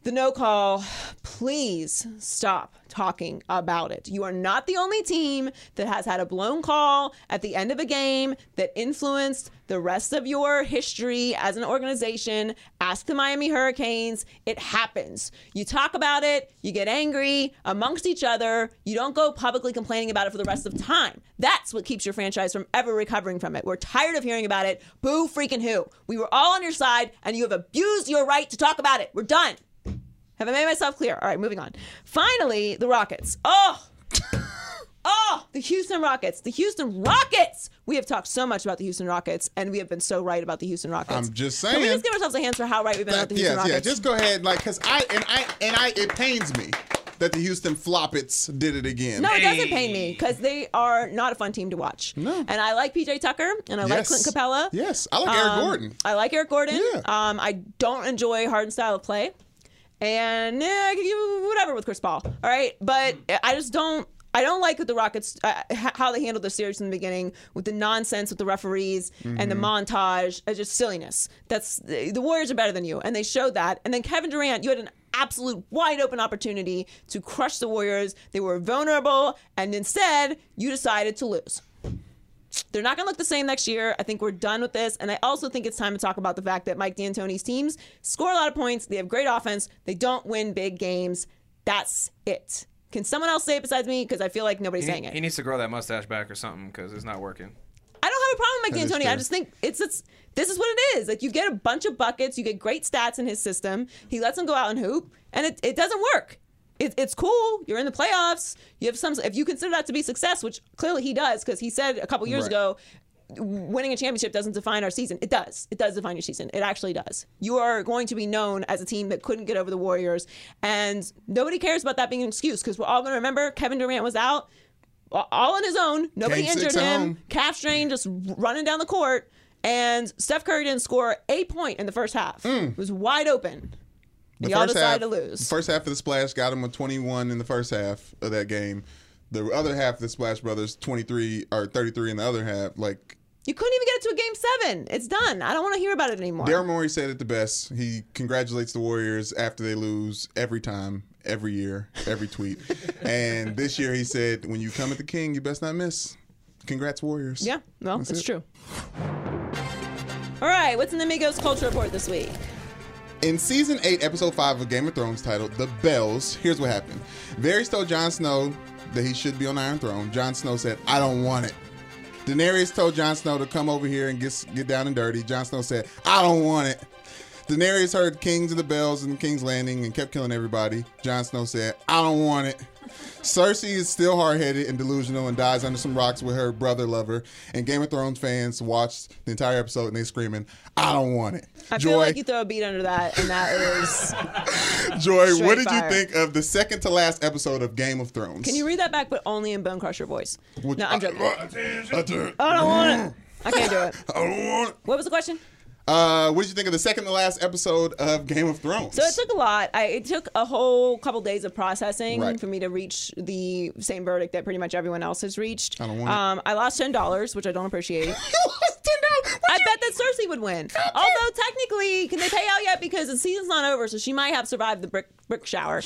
A: the no call. Please stop talking about it. You are not the only team that has had a blown call at the end of a game that influenced the rest of your history as an organization. Ask the Miami Hurricanes. It happens. You talk about it, you get angry amongst each other, you don't go publicly complaining about it for the rest of time. That's what keeps your franchise from ever recovering from it. We're tired of hearing about it. Boo freaking who. We were all on your side and you have abused your right to talk about it. We're done. Have I made myself clear? All right, moving on. Finally, the Rockets. Oh, oh, the Houston Rockets. The Houston Rockets. We have talked so much about the Houston Rockets, and we have been so right about the Houston Rockets.
B: I'm just saying.
A: Can we just give ourselves a hand for how right we've been about the Houston
B: yes,
A: Houston
B: yeah. Just go ahead, like, cause I and I and I. It pains me that the Houston Floppets did it again.
A: No, it doesn't pain me because they are not a fun team to watch.
B: No.
A: And I like PJ Tucker and I like Clint Capela.
B: Yes, I like Eric
A: Um,
B: Gordon.
A: I like Eric Gordon.
B: Yeah.
A: Um, I don't enjoy Harden's style of play, and I can give whatever with Chris Paul. All right, but I just don't. I don't like the Rockets uh, how they handled the series in the beginning with the nonsense with the referees and the
B: Mm-hmm.
A: montage. It's just silliness. That's the Warriors are better than you, and they showed that. And then Kevin Durant, you had an absolute wide open opportunity to crush the Warriors. They were vulnerable, and instead you decided to lose. They're not going to look the same next year. I think we're done with this. And I also think it's time to talk about the fact that Mike D'Antoni's teams score a lot of points. They have great offense. They don't win big games. That's it. Can someone else say it besides me? Because I feel like nobody's
F: He,
A: saying it.
F: he needs to grow that mustache back or something because it's not working.
A: I don't have a problem with Mike
B: That is
A: D'Antoni. I just think it's, it's this is what it is. Like you get a bunch of buckets, you get great stats in his system. He lets them go out and hoop, and it, it doesn't work. It, it's cool. You're in the playoffs. You have some. If you consider that to be success, which clearly he does, because he said a couple years
B: Right.
A: ago, winning a championship doesn't define our season. It does. It does define your season. It actually does. You are going to be known as a team that couldn't get over the Warriors, and nobody cares about that being an excuse because we're all going to remember Kevin Durant was out all on his own. Nobody injured him.
B: home.
A: Calf strain, just running down the court. And Steph Curry didn't score a point in the first half. Mm. It was wide open.
B: The
A: Y'all decided
B: half,
A: to lose.
B: First half of the Splash got him a 21 in the first half of that game. The other half of the Splash Brothers 23 or 33 in the other half. Like
A: You couldn't even get it to a game seven. It's done. I don't want to hear about it anymore.
B: Daryl Morey said it the best. He congratulates the Warriors after they lose every time, every year, every tweet. and this year he said, "When you come at the King, you best not miss." congrats Warriors.
A: Yeah, well,
B: That's
A: it's
B: it.
A: true. All right, what's in the Migos Culture Report this week?
B: In season 8, episode 5 of Game of Thrones titled The Bells, here's what happened. Varys told Jon Snow that he should be on Iron Throne. Jon Snow said, I don't want it. Daenerys told Jon Snow to come over here and get, get down and dirty. Jon Snow said, I don't want it. Daenerys heard Kings of the Bells and King's Landing and kept killing everybody. Jon Snow said, I don't want it. Cersei is still hard headed and delusional and dies under some rocks with her brother lover. And Game of Thrones fans watched the entire episode and they screaming, I don't want it.
A: I
B: Joy,
A: feel like you throw a beat under that, and that is.
B: Joy, what did
A: fire.
B: you think of the second to last episode of Game of Thrones?
A: Can you read that back, but only in Bone Crusher voice?
B: Which-
A: no, I'm joking.
B: I, don't oh,
A: I don't want it. I can't do it.
B: I don't want it.
A: What was the question?
B: Uh, what did you think of the second to last episode of Game of Thrones?
A: So it took a lot. I, it took a whole couple days of processing
B: Right.
A: for me to reach the same verdict that pretty much everyone else has reached.
B: I don't want
A: um, I lost ten dollars, which I don't appreciate.
B: You lost $10.
A: I
B: you-
A: bet that Cersei would win. Although technically, can they pay out yet? Because the season's not over, so she might have survived the brick brick shower.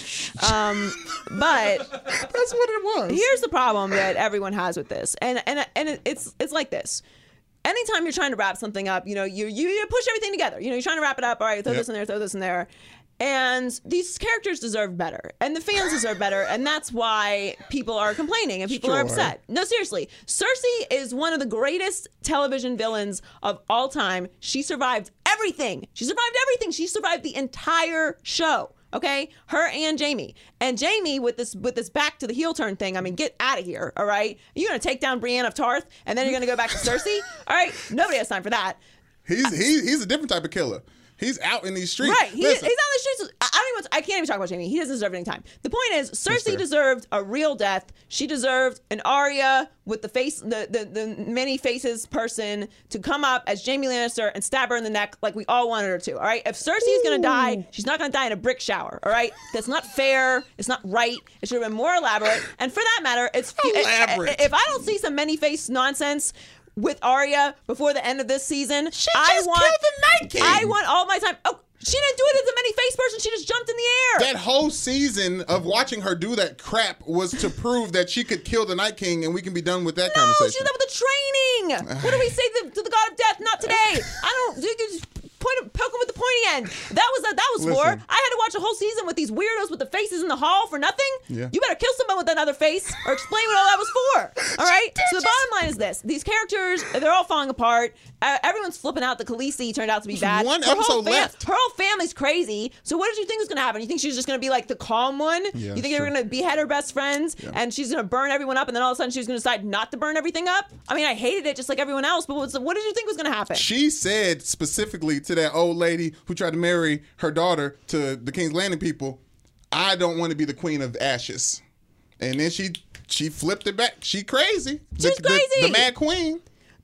A: Um, but
B: That's what it was.
A: here's the problem that everyone has with this, and and and it's it's like this. Anytime you're trying to wrap something up, you know, you you, you push everything together. You know, you're trying to wrap it up. All right, throw
B: Yep.
A: this in there, throw this in there. And these characters deserve better, and the fans deserve better, and that's why people are complaining and people are upset. No, seriously, Cersei is one of the greatest television villains of all time. She survived everything. She survived everything. She survived the entire show. Okay, her and Jaime, and Jaime with this with this back to the heel turn thing. I mean, get out of here. All right, you're gonna take down Brienne of Tarth, and then you're gonna go back to Cersei. All right, nobody has time for that.
B: He's he, he's a different type of killer. He's out in these streets.
A: Right. He, he's on
B: Listen,
A: the streets. I, I even. I can't even talk about Jaime. He doesn't deserve any time. The point is, Cersei deserved a real death. She deserved an Arya with the face, the, the the many faces person to come up as Jaime Lannister and stab her in the neck like we all wanted her to. All right. If Cersei is gonna die, she's not gonna die in a brick shower. All right. That's not fair. It's not right. It should have been more elaborate. And for that matter, it's
B: Elaborate.
A: If I don't see some many face nonsense. With Arya before the end of this season, I
B: just
A: want
B: killed the Night King.
A: I want all my time. Oh, she didn't do it as a many face person. She just jumped in the air.
B: that whole season of watching her do that crap was to prove that she could kill the Night King, and we can be done with that
A: no,
B: conversation.
A: did that with the training. what do we say to, to the god of death? Not today. I don't. Point, poke him with the pointy end. That was what that was for. I had to watch a whole season with these weirdos with the faces in the hall for nothing.
B: Yeah.
A: You better kill someone with another face or explain what all that was for. All right. So the bottom line is this: these characters, they're all falling apart. Uh, everyone's flipping out. The Khaleesi turned out to be bad.
B: one
A: Her whole
B: episode left.
A: Her whole family's crazy. So what did you think was going to happen? You think she's just going to be like the calm one?
B: Yeah,
A: you think they were going to behead her best friends and she's going to burn everyone up, and then all of a sudden she was going to decide not to burn everything up? I mean, I hated it just like everyone else. But what's, what did you think was going to happen?
B: She said specifically to that old lady who tried to marry her daughter to the King's Landing people, "I don't want to be the Queen of Ashes." And then she she flipped it back. She crazy.
A: She's
B: the, the-
A: crazy.
B: The, Mad Queen.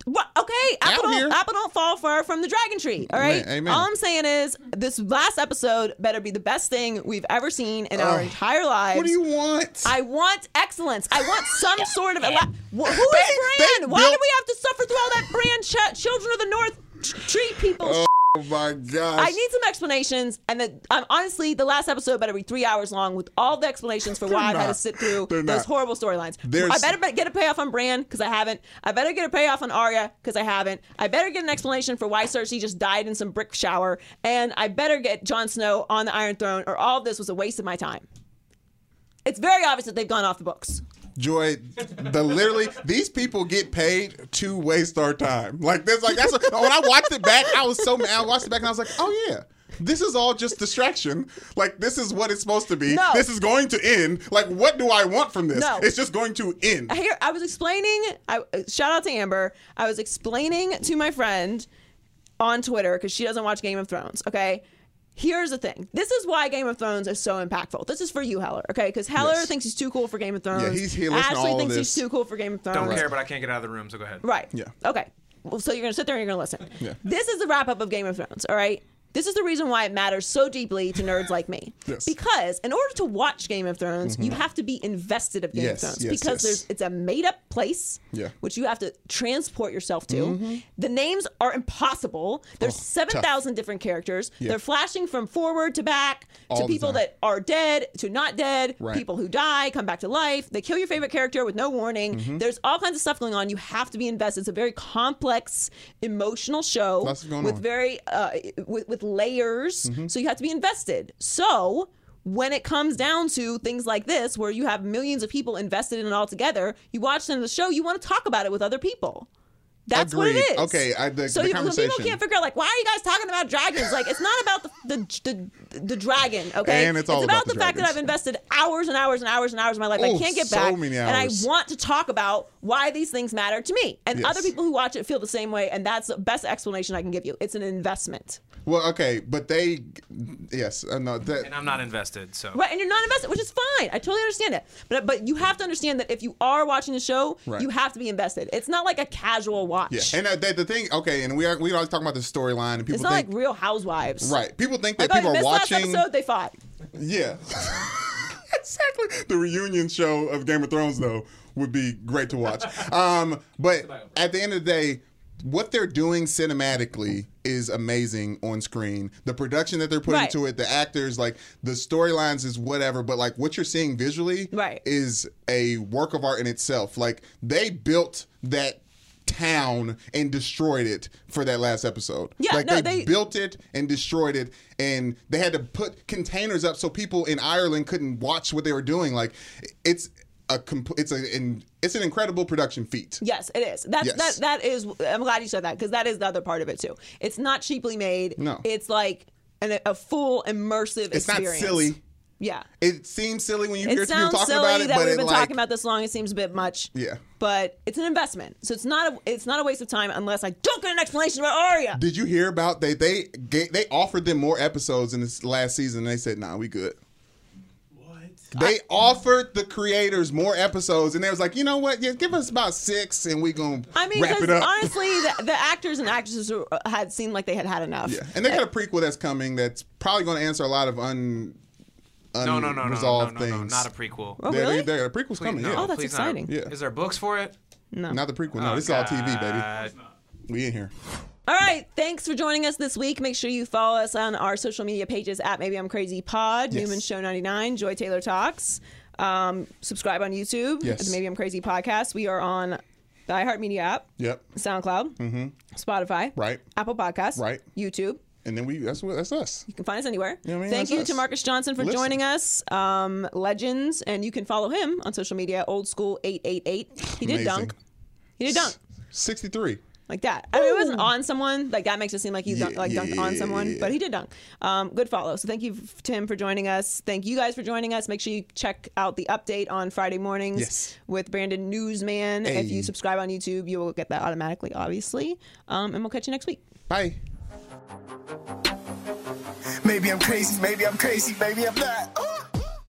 A: What? Okay, apple don't, apple don't fall far from the dragon tree. All right.
B: Amen.
A: All I'm saying is this last episode better be the best thing we've ever seen in our entire lives.
B: What do you want?
A: I want excellence. I want some sort of. Ela- who is
B: They- they
A: Bran? Why
B: built-
A: do we have to suffer through all that Bran ch- children of the North t- treat people?
B: oh my gosh.
A: I need some explanations, and the, um, honestly, the last episode better be three hours long with all the explanations for why I've had to sit through those
B: not.
A: horrible storylines. I better be- get a payoff on Bran because I haven't. I better get a payoff on Arya because I haven't. I better get an explanation for why Cersei just died in some brick shower, and I better get Jon Snow on the Iron Throne, or all of this was a waste of my time. It's very obvious that they've gone off the books.
B: Joy, the literally these people get paid to waste our time. Like this, like that's when I watched it back, I was so mad. I watched it back and I was like, oh yeah. This is all just distraction. Like this is what it's supposed to be.
A: No.
B: This is going to end. Like what do I want from this?
A: No.
B: It's just going to end.
A: Here, I was explaining. I shout out to Amber. I was explaining to my friend on Twitter because she doesn't watch Game of Thrones. Okay. Here's the thing. This is why Game of Thrones is so impactful. This is for you, Heller. Okay, because Heller
B: Yes.
A: thinks he's too cool for Game of Thrones.
B: Yeah, he's here listening to
A: Ashley
B: all
A: thinks
B: this.
A: he's too cool for Game of Thrones.
F: Don't care, but I can't get out of the room, so go ahead.
A: Right.
B: Yeah.
A: Okay. Well, so you're gonna sit there and you're gonna listen.
B: Yeah.
A: This is the wrap up of Game of Thrones. All right. This is the reason why it matters so deeply to nerds like me.
B: Yes.
A: Because in order to watch Game of Thrones, you have to be invested of Game
B: Yes,
A: of Thrones
B: yes,
A: because there's it's a made up place,
B: Yeah.
A: which you have to transport yourself to. The names are impossible. There's
B: Oh,
A: seven thousand different characters.
B: Yeah.
A: They're flashing from forward to back to
B: All the
A: people that are dead to not dead,
B: Right.
A: people who die, come back to life. They kill your favorite character with no warning.
B: Mm-hmm.
A: There's all kinds of stuff going on. You have to be invested. It's a very complex, emotional show with
B: on. Mm-hmm.
A: very uh, with, with layers. Mm-hmm. So you have to be invested. So when it comes down to things like this, where you have millions of people invested in it all together, you watch the the show. You want to talk about it with other people. That's what it is.
B: Okay, I- the-
A: so
B: the
A: you- some people can't figure out like why are you guys talking about dragons? Like it's not about the the, the, the dragon. Okay,
B: And it's all
A: about,
B: about the
A: the fact that. I've invested hours and hours and hours and hours of my life. I can't get
B: so
A: back,
B: many
A: and I want to talk about why these things matter to me. And
B: Yes.
A: other people who watch it feel the same way, and that's the best explanation I can give you. It's an investment.
B: Well, okay, but they, yes, uh, no, that,
F: And I'm not invested, so.
A: Right, and you're not invested, which is fine. I totally understand it. But but you have to understand that if you are watching the show,
B: Right.
A: you have to be invested. It's not like a casual watch.
B: Yeah, and uh, the, the thing, okay, and we are we always talk about the storyline, and people
A: it's not
B: think,
A: like Real Housewives.
B: right? People think that
A: oh,
B: people are
A: missed last
B: watching,
A: episode, they fought.
B: yeah, exactly. The reunion show of Game of Thrones, though, would be great to watch. Um, but at the end of the day. What they're doing cinematically is amazing on screen. The production that they're putting
A: Right.
B: into it, the actors, like the storylines is whatever, but like what you're seeing visually
A: Right.
B: is a work of art in itself. Like they built that town and destroyed it for that last episode.
A: Yeah,
B: like
A: no,
B: they,
A: they-
B: built it and destroyed it, and they had to put containers up so people in Ireland couldn't watch what they were doing. Like it's a compl- it's a in, it's an incredible production feat.
A: Yes, it is. That's
B: Yes.
A: that that is I'm glad you said that because that is the other part of it too. It's not cheaply made.
B: No.
A: It's like an, a full immersive
B: It's not
A: experience.
B: silly.
A: Yeah.
B: It seems silly when you hear people
A: sounds
B: talking
A: silly
B: about it,
A: that
B: but
A: we've
B: it
A: been
B: like
A: talking about this long. It seems a bit much.
B: Yeah.
A: But it's an investment, so it's not a it's not a waste of time unless I don't get an explanation about Arya.
B: Did you hear about they they ga- they offered them more episodes in this last season? and They said, "Nah, we good." What? They offered the creators more episodes, and they was like, "You know what? Yeah, give us about six, and we gonna
A: I mean,
B: wrap
A: 'cause
B: it up."
A: honestly, the, the actors and actresses had seemed like they had had enough.
B: yeah, and they got a prequel that's coming that's probably going to answer a lot of un
F: No, no, no, no, no, no,
B: unresolved
F: no, no,
B: things.
F: not a prequel.
A: Oh,
B: There-
A: really?
B: there- a prequel's
F: Please,
B: coming.
F: no,
B: yeah,
A: Oh, that's
F: please not.
A: exciting.
B: Yeah.
F: Is there books for it?
A: No.
B: not the prequel. No,
F: Oh,
B: this is all TV, baby.
F: God.
B: We in here.
A: All right, thanks for joining us this week. Make sure you follow us on our social media pages at Maybe I'm Crazy Pod,
B: Yes.
A: Newman Show 99, Joy Taylor Talks. Um, subscribe on YouTube
B: Yes.
A: at the Maybe I'm Crazy podcast. We are on the iHeartMedia app,
B: Yep.
A: SoundCloud, Mhm. Spotify,
B: Right.
A: Apple Podcasts,
B: Right.
A: YouTube.
B: And then we that's what that's us.
A: You can find us anywhere.
B: Yeah, I mean,
A: Thank
B: that's
A: you
B: us.
A: to Marques Johnson for
B: Listen.
A: joining us. Um, Legends, and you can follow him on social media. Old School Eight Eight Eight. He did
B: Amazing.
A: dunk. He did dunk
B: Sixty three.
A: like that. I mean, it wasn't on someone. Like that makes it seem like he dunk,
B: Yeah,
A: like dunked
B: yeah,
A: on someone,
B: yeah, yeah.
A: but he did dunk. Um, good follow. So thank you, Tim, for joining us. Thank you guys for joining us. Make sure you check out the update on Friday mornings
B: Yes.
A: with Brandon Newsman. If you subscribe on YouTube, you will get that automatically, obviously. Um, and we'll catch you next week.
B: Bye.
C: Maybe I'm crazy, maybe I'm crazy, maybe I'm not.